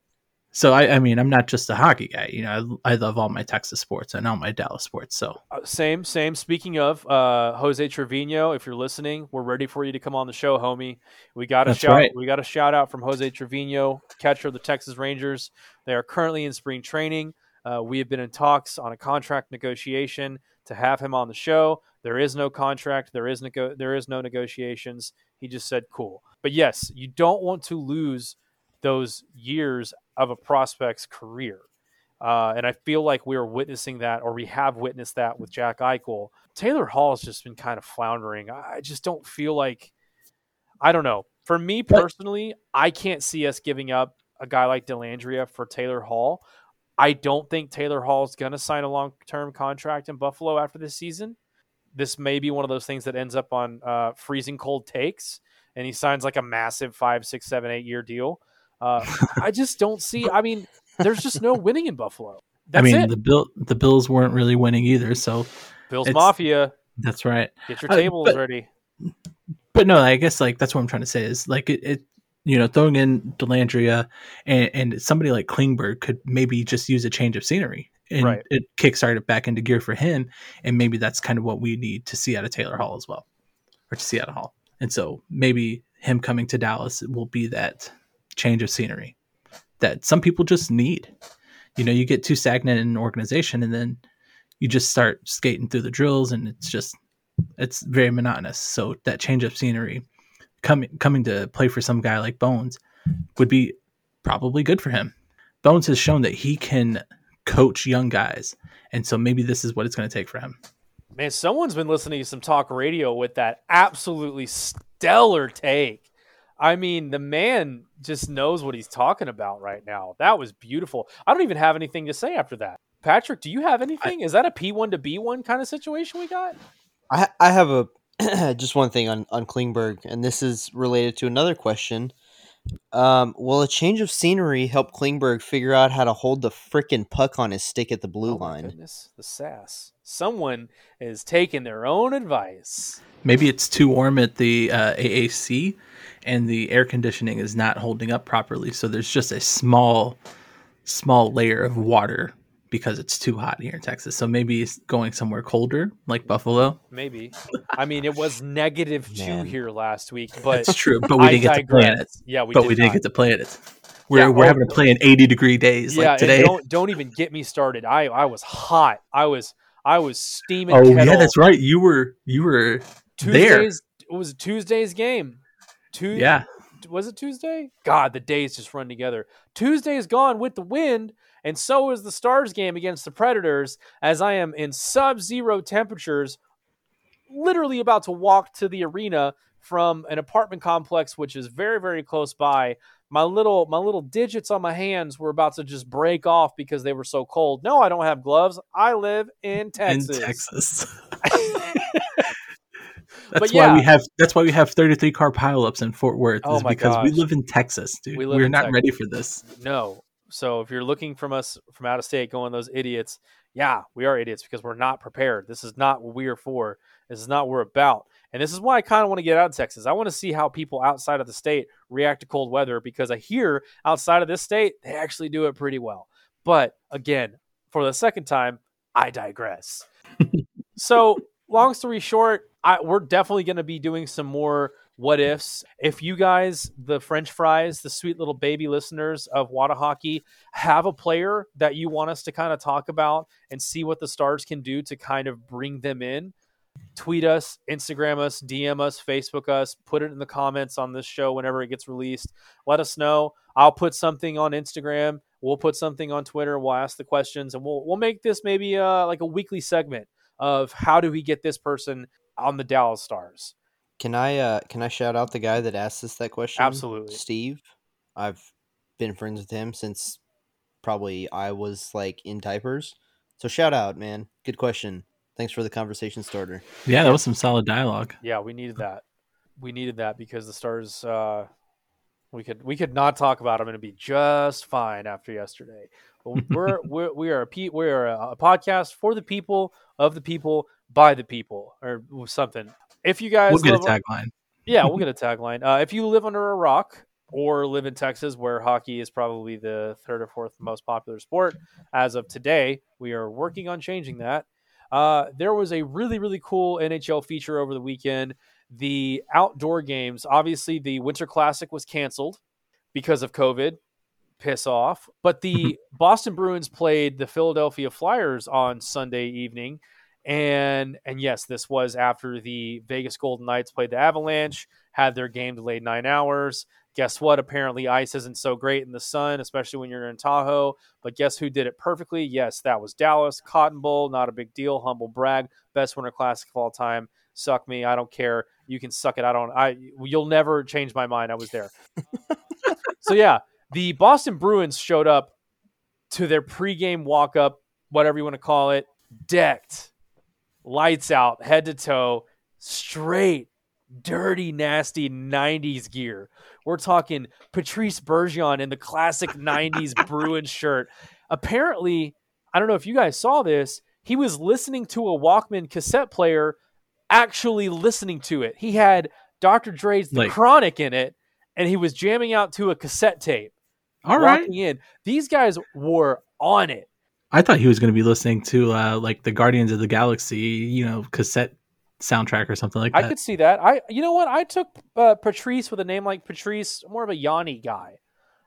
Speaker 3: So I, I mean, I'm not just a hockey guy. You know, I, I love all my Texas sports and all my Dallas sports. So
Speaker 1: Uh, same, same. Speaking of uh, Jose Trevino, if you're listening, we're ready for you to come on the show, homie. We got a
Speaker 3: That's
Speaker 1: shout.
Speaker 3: right.
Speaker 1: We got a shout out from Jose Trevino, catcher of the Texas Rangers. They are currently in spring training. Uh, we have been in talks on a contract negotiation to have him on the show. There is no contract. There is nego- There is no negotiations. He just said, "Cool." But yes, you don't want to lose those years of a prospect's career. Uh, and I feel like we're witnessing that, or we have witnessed that with Jack Eichel. Taylor Hall has just been kind of floundering. I I just don't feel like, I don't know. For me personally, I can't see us giving up a guy like Dellandrea for Taylor Hall. I don't think Taylor Hall is going to sign a long term contract in Buffalo after this season. This may be one of those things that ends up on uh, freezing cold takes, and he signs like a massive five, six, seven, eight year deal. Uh, I just don't see. I mean, there's just no winning in Buffalo. That's
Speaker 3: I mean,
Speaker 1: it.
Speaker 3: the bill the Bills weren't really winning either. So
Speaker 1: Bills Mafia,
Speaker 3: that's right.
Speaker 1: get your
Speaker 3: Uh,
Speaker 1: tables
Speaker 3: but-
Speaker 1: ready.
Speaker 3: But no, I guess like that's what I'm trying to say is like it, it you know, throwing in Dellandrea and, and somebody like Klingberg could maybe just use a change of scenery. And
Speaker 1: Right.
Speaker 3: it kickstart it back into gear for him. And maybe that's kind of what we need to see out of Taylor Hall as well. Or to see out of Hall. And so maybe him coming to Dallas will be that change of scenery that some people just need. You know, you get too stagnant in an organization and then you just start skating through the drills and it's just it's very monotonous. So that change of scenery coming coming to play for some guy like Bones would be probably good for him. Bones has shown that he can coach young guys. And so maybe this is what it's going to take for him.
Speaker 1: Man, someone's been listening to some talk radio with that absolutely stellar take. I mean, the man just knows what he's talking about right now. That was beautiful. I don't even have anything to say after that. Patrick, do you have anything? Is that a P1 to B1 kind of situation we got?
Speaker 2: I I have a just one thing on on Klingberg, and this is related to another question. Um, will a change of scenery help Klingberg figure out how to hold the frickin' puck on his stick at the blue
Speaker 1: oh my
Speaker 2: line?
Speaker 1: goodness, the sass. Someone is taking their own advice.
Speaker 3: Maybe it's too warm at the uh, AAC and the air conditioning is not holding up properly. So there's just a small, small layer of water because it's too hot here in Texas. So maybe it's going somewhere colder like Buffalo.
Speaker 1: Maybe. I mean, it was negative two
Speaker 2: Man.
Speaker 1: here last week, but
Speaker 3: It's true, but we
Speaker 1: I
Speaker 3: didn't get to play in it.
Speaker 1: Yeah, we
Speaker 3: but
Speaker 1: did
Speaker 3: we
Speaker 1: not.
Speaker 3: didn't get to play it. We're,
Speaker 1: Yeah,
Speaker 3: we're
Speaker 1: oh,
Speaker 3: having to play in 80 degree days
Speaker 1: yeah,
Speaker 3: like today.
Speaker 1: don't don't even get me started. I I was hot. I was I was steaming.
Speaker 3: Oh
Speaker 1: kettle.
Speaker 3: yeah, that's right. You were you were there.
Speaker 1: It was Tuesday's game. Tuesday,
Speaker 3: Yeah.
Speaker 1: was it Tuesday? God, the days just run together. Tuesday is gone with the wind, and so is the Stars game against the Predators. As I am in sub-zero temperatures, literally about to walk to the arena from an apartment complex which is very very close by. My little my little digits on my hands were about to just break off because they were so cold. No, I don't have gloves. I live in Texas.
Speaker 3: In Texas.
Speaker 1: But
Speaker 3: That's why we have that's why we have 33 car pileups in Fort Worth
Speaker 1: Oh
Speaker 3: is because we live in Texas, dude.
Speaker 1: We
Speaker 3: are not
Speaker 1: Texas.
Speaker 3: ready for this.
Speaker 1: No. So if you're looking from us from out of state going those idiots, yeah, we are idiots because we're not prepared. This is not what we are for. This is not what we're about. And this is why I kind of want to get out of Texas. I want to see how people outside of the state react to cold weather because I hear outside of this state, they actually do it pretty well. But again, for the second time, I digress. so, long story short, I, we're definitely going to be doing some more what ifs. If you guys, the French fries, the sweet little baby listeners of What A Hockey, have a player that you want us to kind of talk about and see what the stars can do to kind of bring them in, tweet us, Instagram us, DM us, Facebook us, put it in the comments on this show whenever it gets released. Let us know. I'll put something on Instagram. We'll put something on Twitter. We'll ask the questions, and we'll we'll make this maybe uh, like a weekly segment of how do we get this person on the Dallas Stars.
Speaker 2: Can I uh can I shout out the guy that asked us that question?
Speaker 1: Absolutely.
Speaker 2: Steve. I've been friends with him since probably I was like in diapers. So shout out, man. Good question. Thanks for the conversation starter.
Speaker 3: Yeah, that was some solid dialogue.
Speaker 1: Yeah, we needed that. We needed that because the Stars uh we could we could not talk about them and it'd be just fine after yesterday. We're we're we are a pe- we are a, a podcast for the people of the people by the people or something. If you guys
Speaker 3: We'll get a tagline.
Speaker 1: yeah, we'll get a tagline. Uh, if you live under a rock or live in Texas, where hockey is probably the third or fourth most popular sport as of today, we are working on changing that. Uh, there was a really, really cool NHL feature over the weekend. The outdoor games, obviously, the Winter Classic was canceled because of COVID. Piss off. But the Boston Bruins played the Philadelphia Flyers on Sunday evening and and yes, this was after the Vegas Golden Knights played the Avalanche, had their game delayed nine hours. Guess what? Apparently, ice isn't so great in the sun, especially when you're in Tahoe. But guess who did it perfectly? Yes, that was Dallas. Cotton Bowl, not a big deal. Humble brag. Best winter classic of all time. Suck me. I don't care. You can suck it. I don't. I. You'll never change my mind. I was there. so yeah, the Boston Bruins showed up to their pregame walk up, whatever you want to call it, decked lights out, head to toe, straight, dirty, nasty 90s gear. We're talking Patrice Bergeron in the classic 90s Bruin shirt. Apparently, I don't know if you guys saw this, he was listening to a Walkman cassette player, actually listening to it. He had Dr. Dre's The
Speaker 3: Like-
Speaker 1: Chronic in it, and he was jamming out to a cassette tape.
Speaker 3: All right.
Speaker 1: walking in. These guys were on it.
Speaker 3: I thought he was going to be listening to uh, like the Guardians of the Galaxy, you know, cassette soundtrack or something like that.
Speaker 1: I could see that. I, you know what? I took uh, Patrice with a name like Patrice, more of a Yanni guy.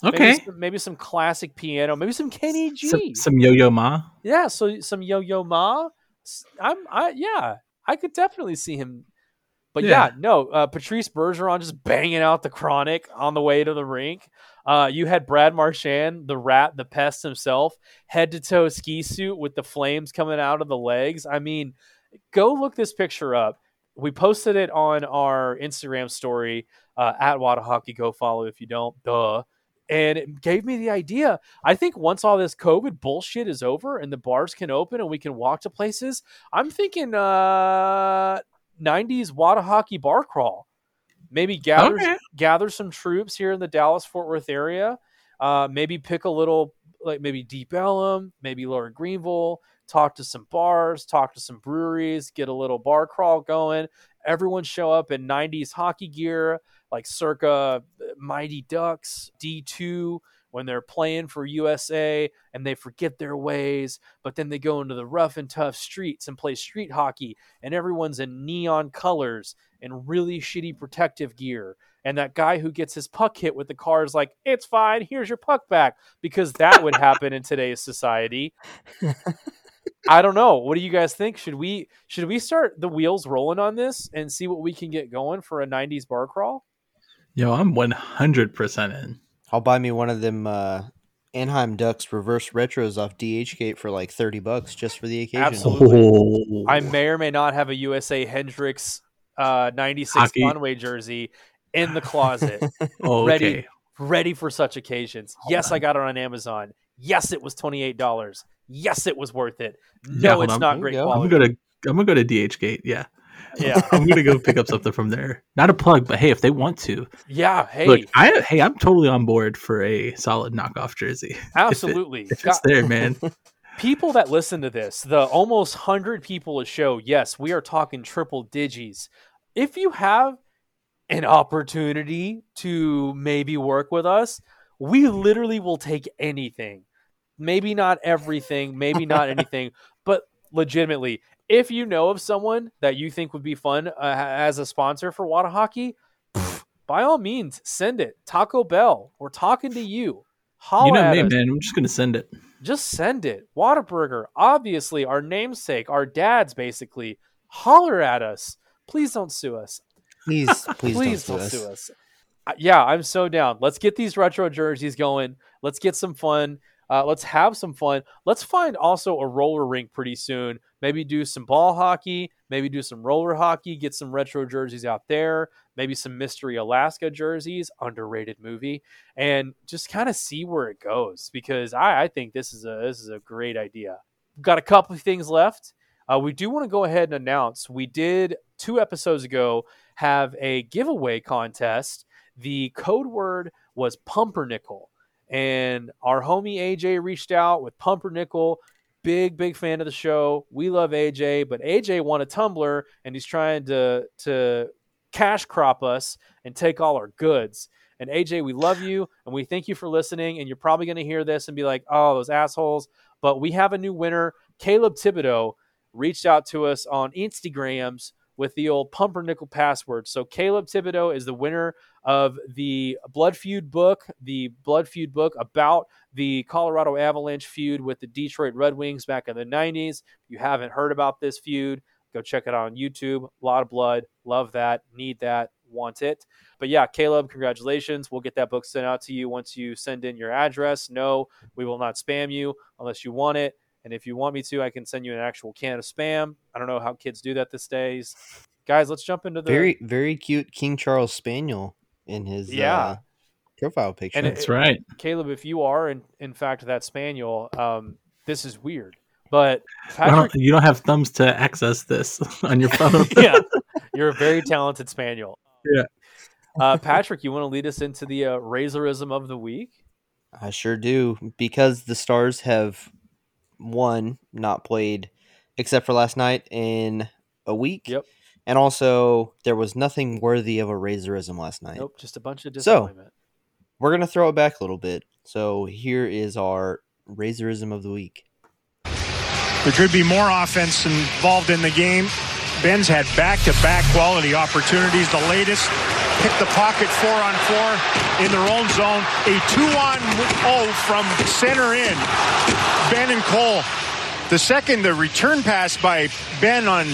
Speaker 3: okay.
Speaker 1: Maybe some, maybe some classic piano, maybe some Kenny G.
Speaker 3: Some, some Yo-Yo Ma.
Speaker 1: yeah, so some Yo Yo Ma. I'm. I yeah, I could definitely see him. But yeah,
Speaker 3: Yeah.
Speaker 1: no, uh, Patrice Bergeron just banging out the chronic on the way to the rink. Uh, you had Brad Marchand, the rat, the pest himself, head to toe ski suit with the flames coming out of the legs. I mean, go look this picture up. We posted it on our Instagram story uh, at What A Hockey. Go follow if you don't. Duh. And it gave me the idea. I think once all this COVID bullshit is over and the bars can open and we can walk to places, I'm thinking uh, 90s What A Hockey bar crawl. Maybe gather
Speaker 3: Okay.
Speaker 1: gather some troops here in the Dallas Fort Worth area. Uh, maybe pick a little like maybe Deep Ellum, maybe Lower Greenville. Talk to some bars, talk to some breweries, get a little bar crawl going. Everyone show up in 90s hockey gear, like circa Mighty Ducks, D2, when they're playing for USA and they forget their ways, but then they go into the rough and tough streets and play street hockey, and everyone's in neon colors and really shitty protective gear. And that guy who gets his puck hit with the car is like, it's fine, here's your puck back, because that would happen in today's society. I don't know. What do you guys think? Should we should we start the wheels rolling on this and see what we can get going for a 90s bar crawl?
Speaker 3: Yo, I'm 100% in.
Speaker 2: I'll buy me one of them uh, Anaheim Ducks reverse retros off DH Gate for like thirty bucks just for the occasion.
Speaker 1: Absolutely.
Speaker 3: Oh.
Speaker 1: I may or may not have a USA Hendricks uh, 96
Speaker 3: Hockey.
Speaker 1: Conway jersey in the closet,
Speaker 3: Oh,
Speaker 1: ready
Speaker 3: okay.
Speaker 1: ready for such occasions.
Speaker 3: Hold
Speaker 1: yes,
Speaker 3: on.
Speaker 1: I got it on Amazon. Yes, it was $28. Yes, it was worth it. No,
Speaker 3: hold
Speaker 1: it's
Speaker 3: on.
Speaker 1: not
Speaker 2: There
Speaker 1: great
Speaker 2: you go.
Speaker 3: I'm
Speaker 1: quality.
Speaker 3: gonna I'm gonna go to DH Gate. Yeah,
Speaker 1: Yeah.
Speaker 3: I'm gonna go pick up something from there. Not a plug, but hey, if they want to,
Speaker 1: Yeah, hey,
Speaker 3: look, I hey, I'm totally on board for a solid knockoff jersey.
Speaker 1: absolutely.
Speaker 3: If
Speaker 1: Got-
Speaker 3: it's there, man.
Speaker 1: people that listen to this, the almost 100 people a show, yes, we are talking triple digis. If you have an opportunity to maybe work with us, we literally will take anything. Maybe not everything, maybe not anything, but legitimately, if you know of someone that you think would be fun uh, as a sponsor for What A Hockey, by all means, send it. Taco Bell, we're talking to you. Holla
Speaker 3: you know me,
Speaker 1: us.
Speaker 3: man. I'm just gonna send it.
Speaker 1: Just send it. Whataburger, obviously our namesake, our dads, basically. Holler at us. Please don't sue us.
Speaker 2: Please, please,
Speaker 1: Please
Speaker 2: don't,
Speaker 1: don't
Speaker 2: sue
Speaker 1: sue
Speaker 2: us.
Speaker 1: us. Uh, Yeah, I'm so down. Let's get these retro jerseys going. Let's get some fun. Uh, let's have some fun. Let's find also a roller rink pretty soon. Maybe do some ball hockey. Maybe do some roller hockey. Get some retro jerseys out there. Maybe some Mystery Alaska jerseys. Underrated movie, and just kind of see where it goes because I, I think this is a this is a great idea. Got a couple of things left. Uh, we do want to go ahead and announce we did two episodes ago have a giveaway contest. The code word was pumpernickel. And our homie AJ reached out with pumpernickel. Big, big fan of the show. We love AJ, but AJ won a tumbler and he's trying to to cash crop us and take all our goods. And AJ, we love you and we thank you for listening. And you're probably going to hear this and be like, oh, those assholes. But we have a new winner. Caleb Thibodeau reached out to us on Instagrams with the old pumpernickel password. So Caleb Thibodeau is the winner of the Blood Feud book, the Blood Feud book about the Colorado Avalanche feud with the Detroit Red Wings back in the 90s. If you haven't heard about this feud, go check it out on YouTube. A lot of blood. Love that. Need that. Want it. But yeah, Caleb, congratulations. We'll get that book sent out to you once you send in your address. No, we will not spam you unless you want it. And if you want me to, I can send you an actual can of spam. I don't know how kids do that these days. Guys, let's jump into the
Speaker 2: Very, very cute King Charles Spaniel in his
Speaker 1: Yeah.
Speaker 2: uh, profile picture.
Speaker 1: And it-
Speaker 3: That's right.
Speaker 1: Caleb, if you are in, in fact that spaniel, um, this is weird. But
Speaker 3: I don't- you don't have thumbs to access this on your phone.
Speaker 1: yeah, you're a very talented spaniel.
Speaker 3: Yeah.
Speaker 1: Uh, Patrick, you want to lead us into the uh, Razorism of the week?
Speaker 2: I sure do because the Stars have one not played except for last night in a week.
Speaker 1: Yep.
Speaker 2: And also, there was nothing worthy of a Razorism last night.
Speaker 1: Nope, just a bunch of
Speaker 2: So-
Speaker 1: disappointment.
Speaker 2: We're gonna throw it back a little bit. So here is our Razorism of the week.
Speaker 4: There could be more offense involved in the game. Benn's had back-to-back quality opportunities. The latest, pick the pocket four on four in their own zone. A two on oh from center in. Benn and Cole. The second, the return pass by Benn on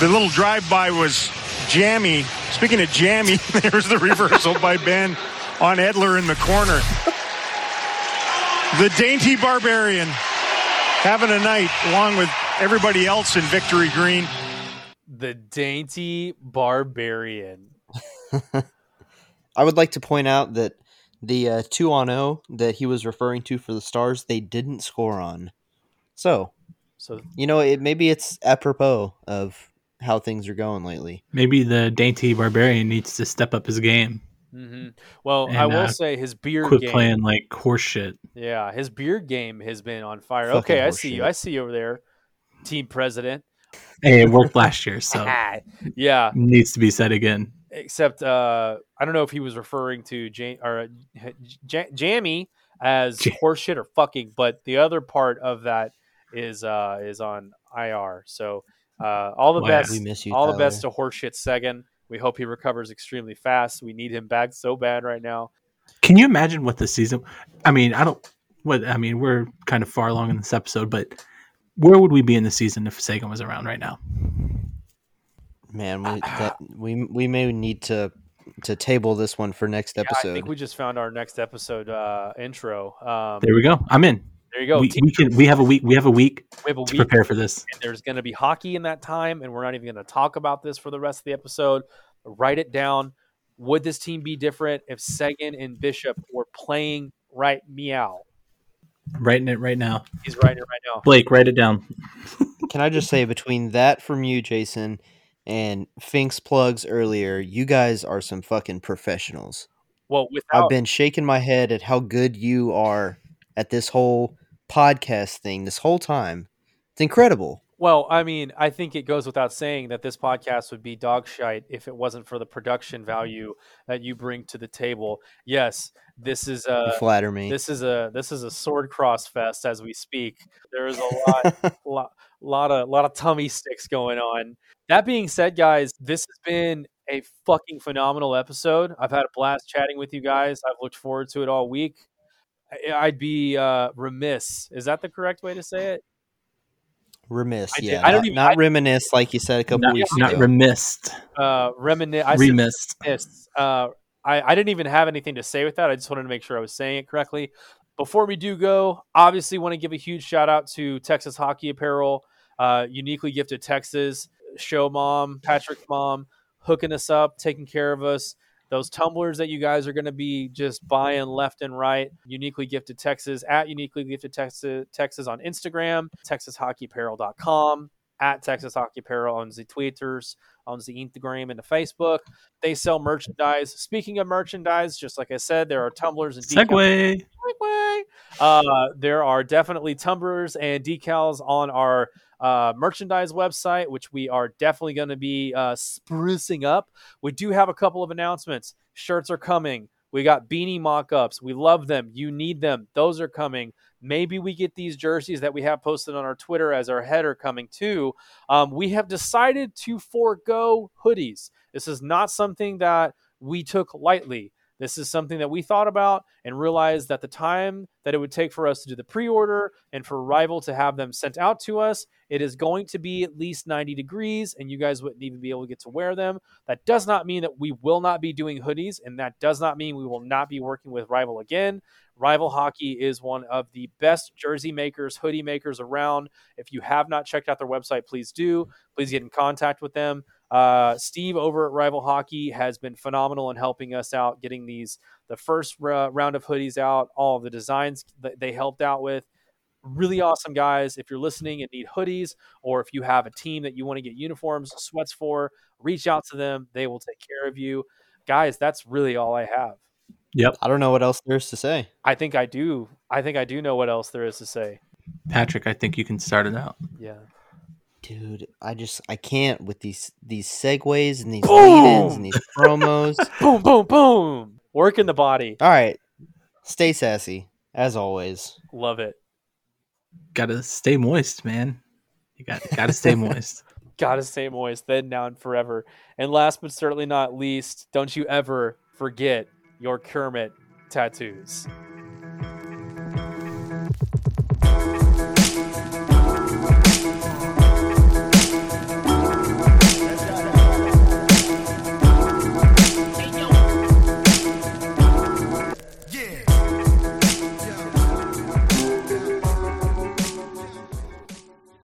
Speaker 4: the little drive-by was jammy. Speaking of jammy, there's the reversal by Benn on Edler in the corner. The dainty barbarian having a night along with everybody else in Victory Green.
Speaker 1: The dainty barbarian.
Speaker 2: I would like to point out that the uh, two on zero that he was referring to for the Stars, they didn't score on. So
Speaker 1: So
Speaker 2: you know, it maybe it's apropos of how things are going lately.
Speaker 3: Maybe the dainty barbarian needs to step up his game.
Speaker 1: hmm well, I will
Speaker 3: uh,
Speaker 1: say his beard
Speaker 3: Quit
Speaker 1: game.
Speaker 3: playing like horseshit.
Speaker 1: Yeah, his beard game has been on fire.
Speaker 2: Fucking
Speaker 1: okay, I see you. I see you over there, team president.
Speaker 3: Hey, it worked last year, so
Speaker 1: yeah,
Speaker 3: needs to be said again.
Speaker 1: Except uh, I don't know if he was referring to Jam- or uh, J- Jammy as
Speaker 3: Jam-
Speaker 1: horseshit or fucking, but the other part of that is uh, is on IR. So uh, all the
Speaker 3: Wow.
Speaker 1: best,
Speaker 2: We miss you,
Speaker 1: all the best to horseshit Seguin. We hope he recovers extremely fast. We need him back so bad right now.
Speaker 3: Can you imagine what the season? I mean, I don't. What I mean, we're kind of far along in this episode, but where would we be in the season if Seguin was around right now?
Speaker 2: Man, we that, we we may need to to table this one for next
Speaker 1: Yeah, I
Speaker 2: episode.
Speaker 1: think we just found our next episode uh, intro. Um,
Speaker 3: There we go. I'm in.
Speaker 1: there you go.
Speaker 3: we, we can. We have a week. We have a week
Speaker 1: we have a
Speaker 3: to
Speaker 1: week.
Speaker 3: prepare for this.
Speaker 1: and there's going to be hockey in that time, and we're not even going to talk about this for the rest of the episode. Write it down. Would this team be different if Seguin and Bishop were playing right meow?
Speaker 3: Writing it right now.
Speaker 1: He's writing it right now.
Speaker 3: Blake, write it down.
Speaker 2: Can I just say between that from you, Jason, and Fink's plugs earlier, you guys are some fucking professionals.
Speaker 1: Well, without
Speaker 2: I've been shaking my head at how good you are at this whole podcast thing this whole time. It's incredible.
Speaker 1: Well, I mean, I think it goes without saying that this podcast would be dog shite if it wasn't for the production value that you bring to the table. Yes, this is
Speaker 2: You
Speaker 1: a
Speaker 2: flatter me.
Speaker 1: this is a this is a sword cross fest as we speak. There is a lot lot, lot of lot of tummy sticks going on. That being said, guys, this has been a fucking phenomenal episode. I've had a blast chatting with you guys. I've looked forward to it all week. I'd be uh, remiss. Is that the correct way to say it?
Speaker 2: Remiss,
Speaker 1: I did-
Speaker 2: yeah.
Speaker 1: I don't
Speaker 2: not,
Speaker 1: even-
Speaker 2: not
Speaker 1: I-
Speaker 2: reminisce like you said a couple
Speaker 3: Not,
Speaker 2: weeks
Speaker 3: not
Speaker 2: ago.
Speaker 3: remissed.
Speaker 1: Uh, reminisce. I said
Speaker 3: Remissed.
Speaker 1: remiss. Uh, I, I didn't even have anything to say with that. I just wanted to make sure I was saying it correctly. Before we do go, obviously want to give a huge shout out to Texas Hockey Apparel, uh, uniquely gifted Texas show mom, Patrick's mom, hooking us up, taking care of us. Those tumblers that you guys are going to be just buying left and right. Uniquely gifted Texas at uniquely gifted Texas, Texas on Instagram, TexasHockeyApparel.com, at Texas Hockey Apparel on the Twitters, on the Instagram and the Facebook. They sell merchandise. Speaking of merchandise, just like I said, there are tumblers and decals.
Speaker 3: Segue.
Speaker 1: Segue. Uh, there are definitely tumblers and decals on our uh, merchandise website, which we are definitely going to be uh, sprucing up. We do have a couple of announcements. Shirts are coming. We got beanie mock ups. We love them. You need them. Those are coming. Maybe we get these jerseys that we have posted on our Twitter as our header coming too. Um, we have decided to forego hoodies. This is not something that we took lightly. This is something that we thought about and realized that the time that it would take for us to do the pre order and for Rival to have them sent out to us, it is going to be at least 90 degrees and you guys wouldn't even be able to get to wear them. That does not mean that we will not be doing hoodies and that does not mean we will not be working with Rival again. Rival Hockey is one of the best jersey makers, hoodie makers around. If you have not checked out their website, please do. Please get in contact with them. Uh, Steve over at Rival Hockey has been phenomenal in helping us out, getting these the first uh, round of hoodies out, all of the designs that they helped out with. Really awesome guys. If you're listening and need hoodies, or if you have a team that you want to get uniforms, sweats for, reach out to them. They will take care of you. Guys, that's really all I have.
Speaker 3: Yep.
Speaker 2: I don't know what else there is to say.
Speaker 1: I think I do. I think I do know what else there is to say.
Speaker 3: Patrick, I think you can start it out.
Speaker 1: Yeah.
Speaker 2: Dude, I just I can't with these these segues and these
Speaker 1: Boom!
Speaker 2: lead-ins and these promos.
Speaker 1: boom, boom, boom. Work in the body.
Speaker 2: All right. Stay sassy, as always.
Speaker 1: Love it.
Speaker 3: Gotta stay moist, man. You got gotta stay moist.
Speaker 1: Gotta stay moist, then, now, and forever. And last but certainly not least, don't you ever forget your Kermit tattoos.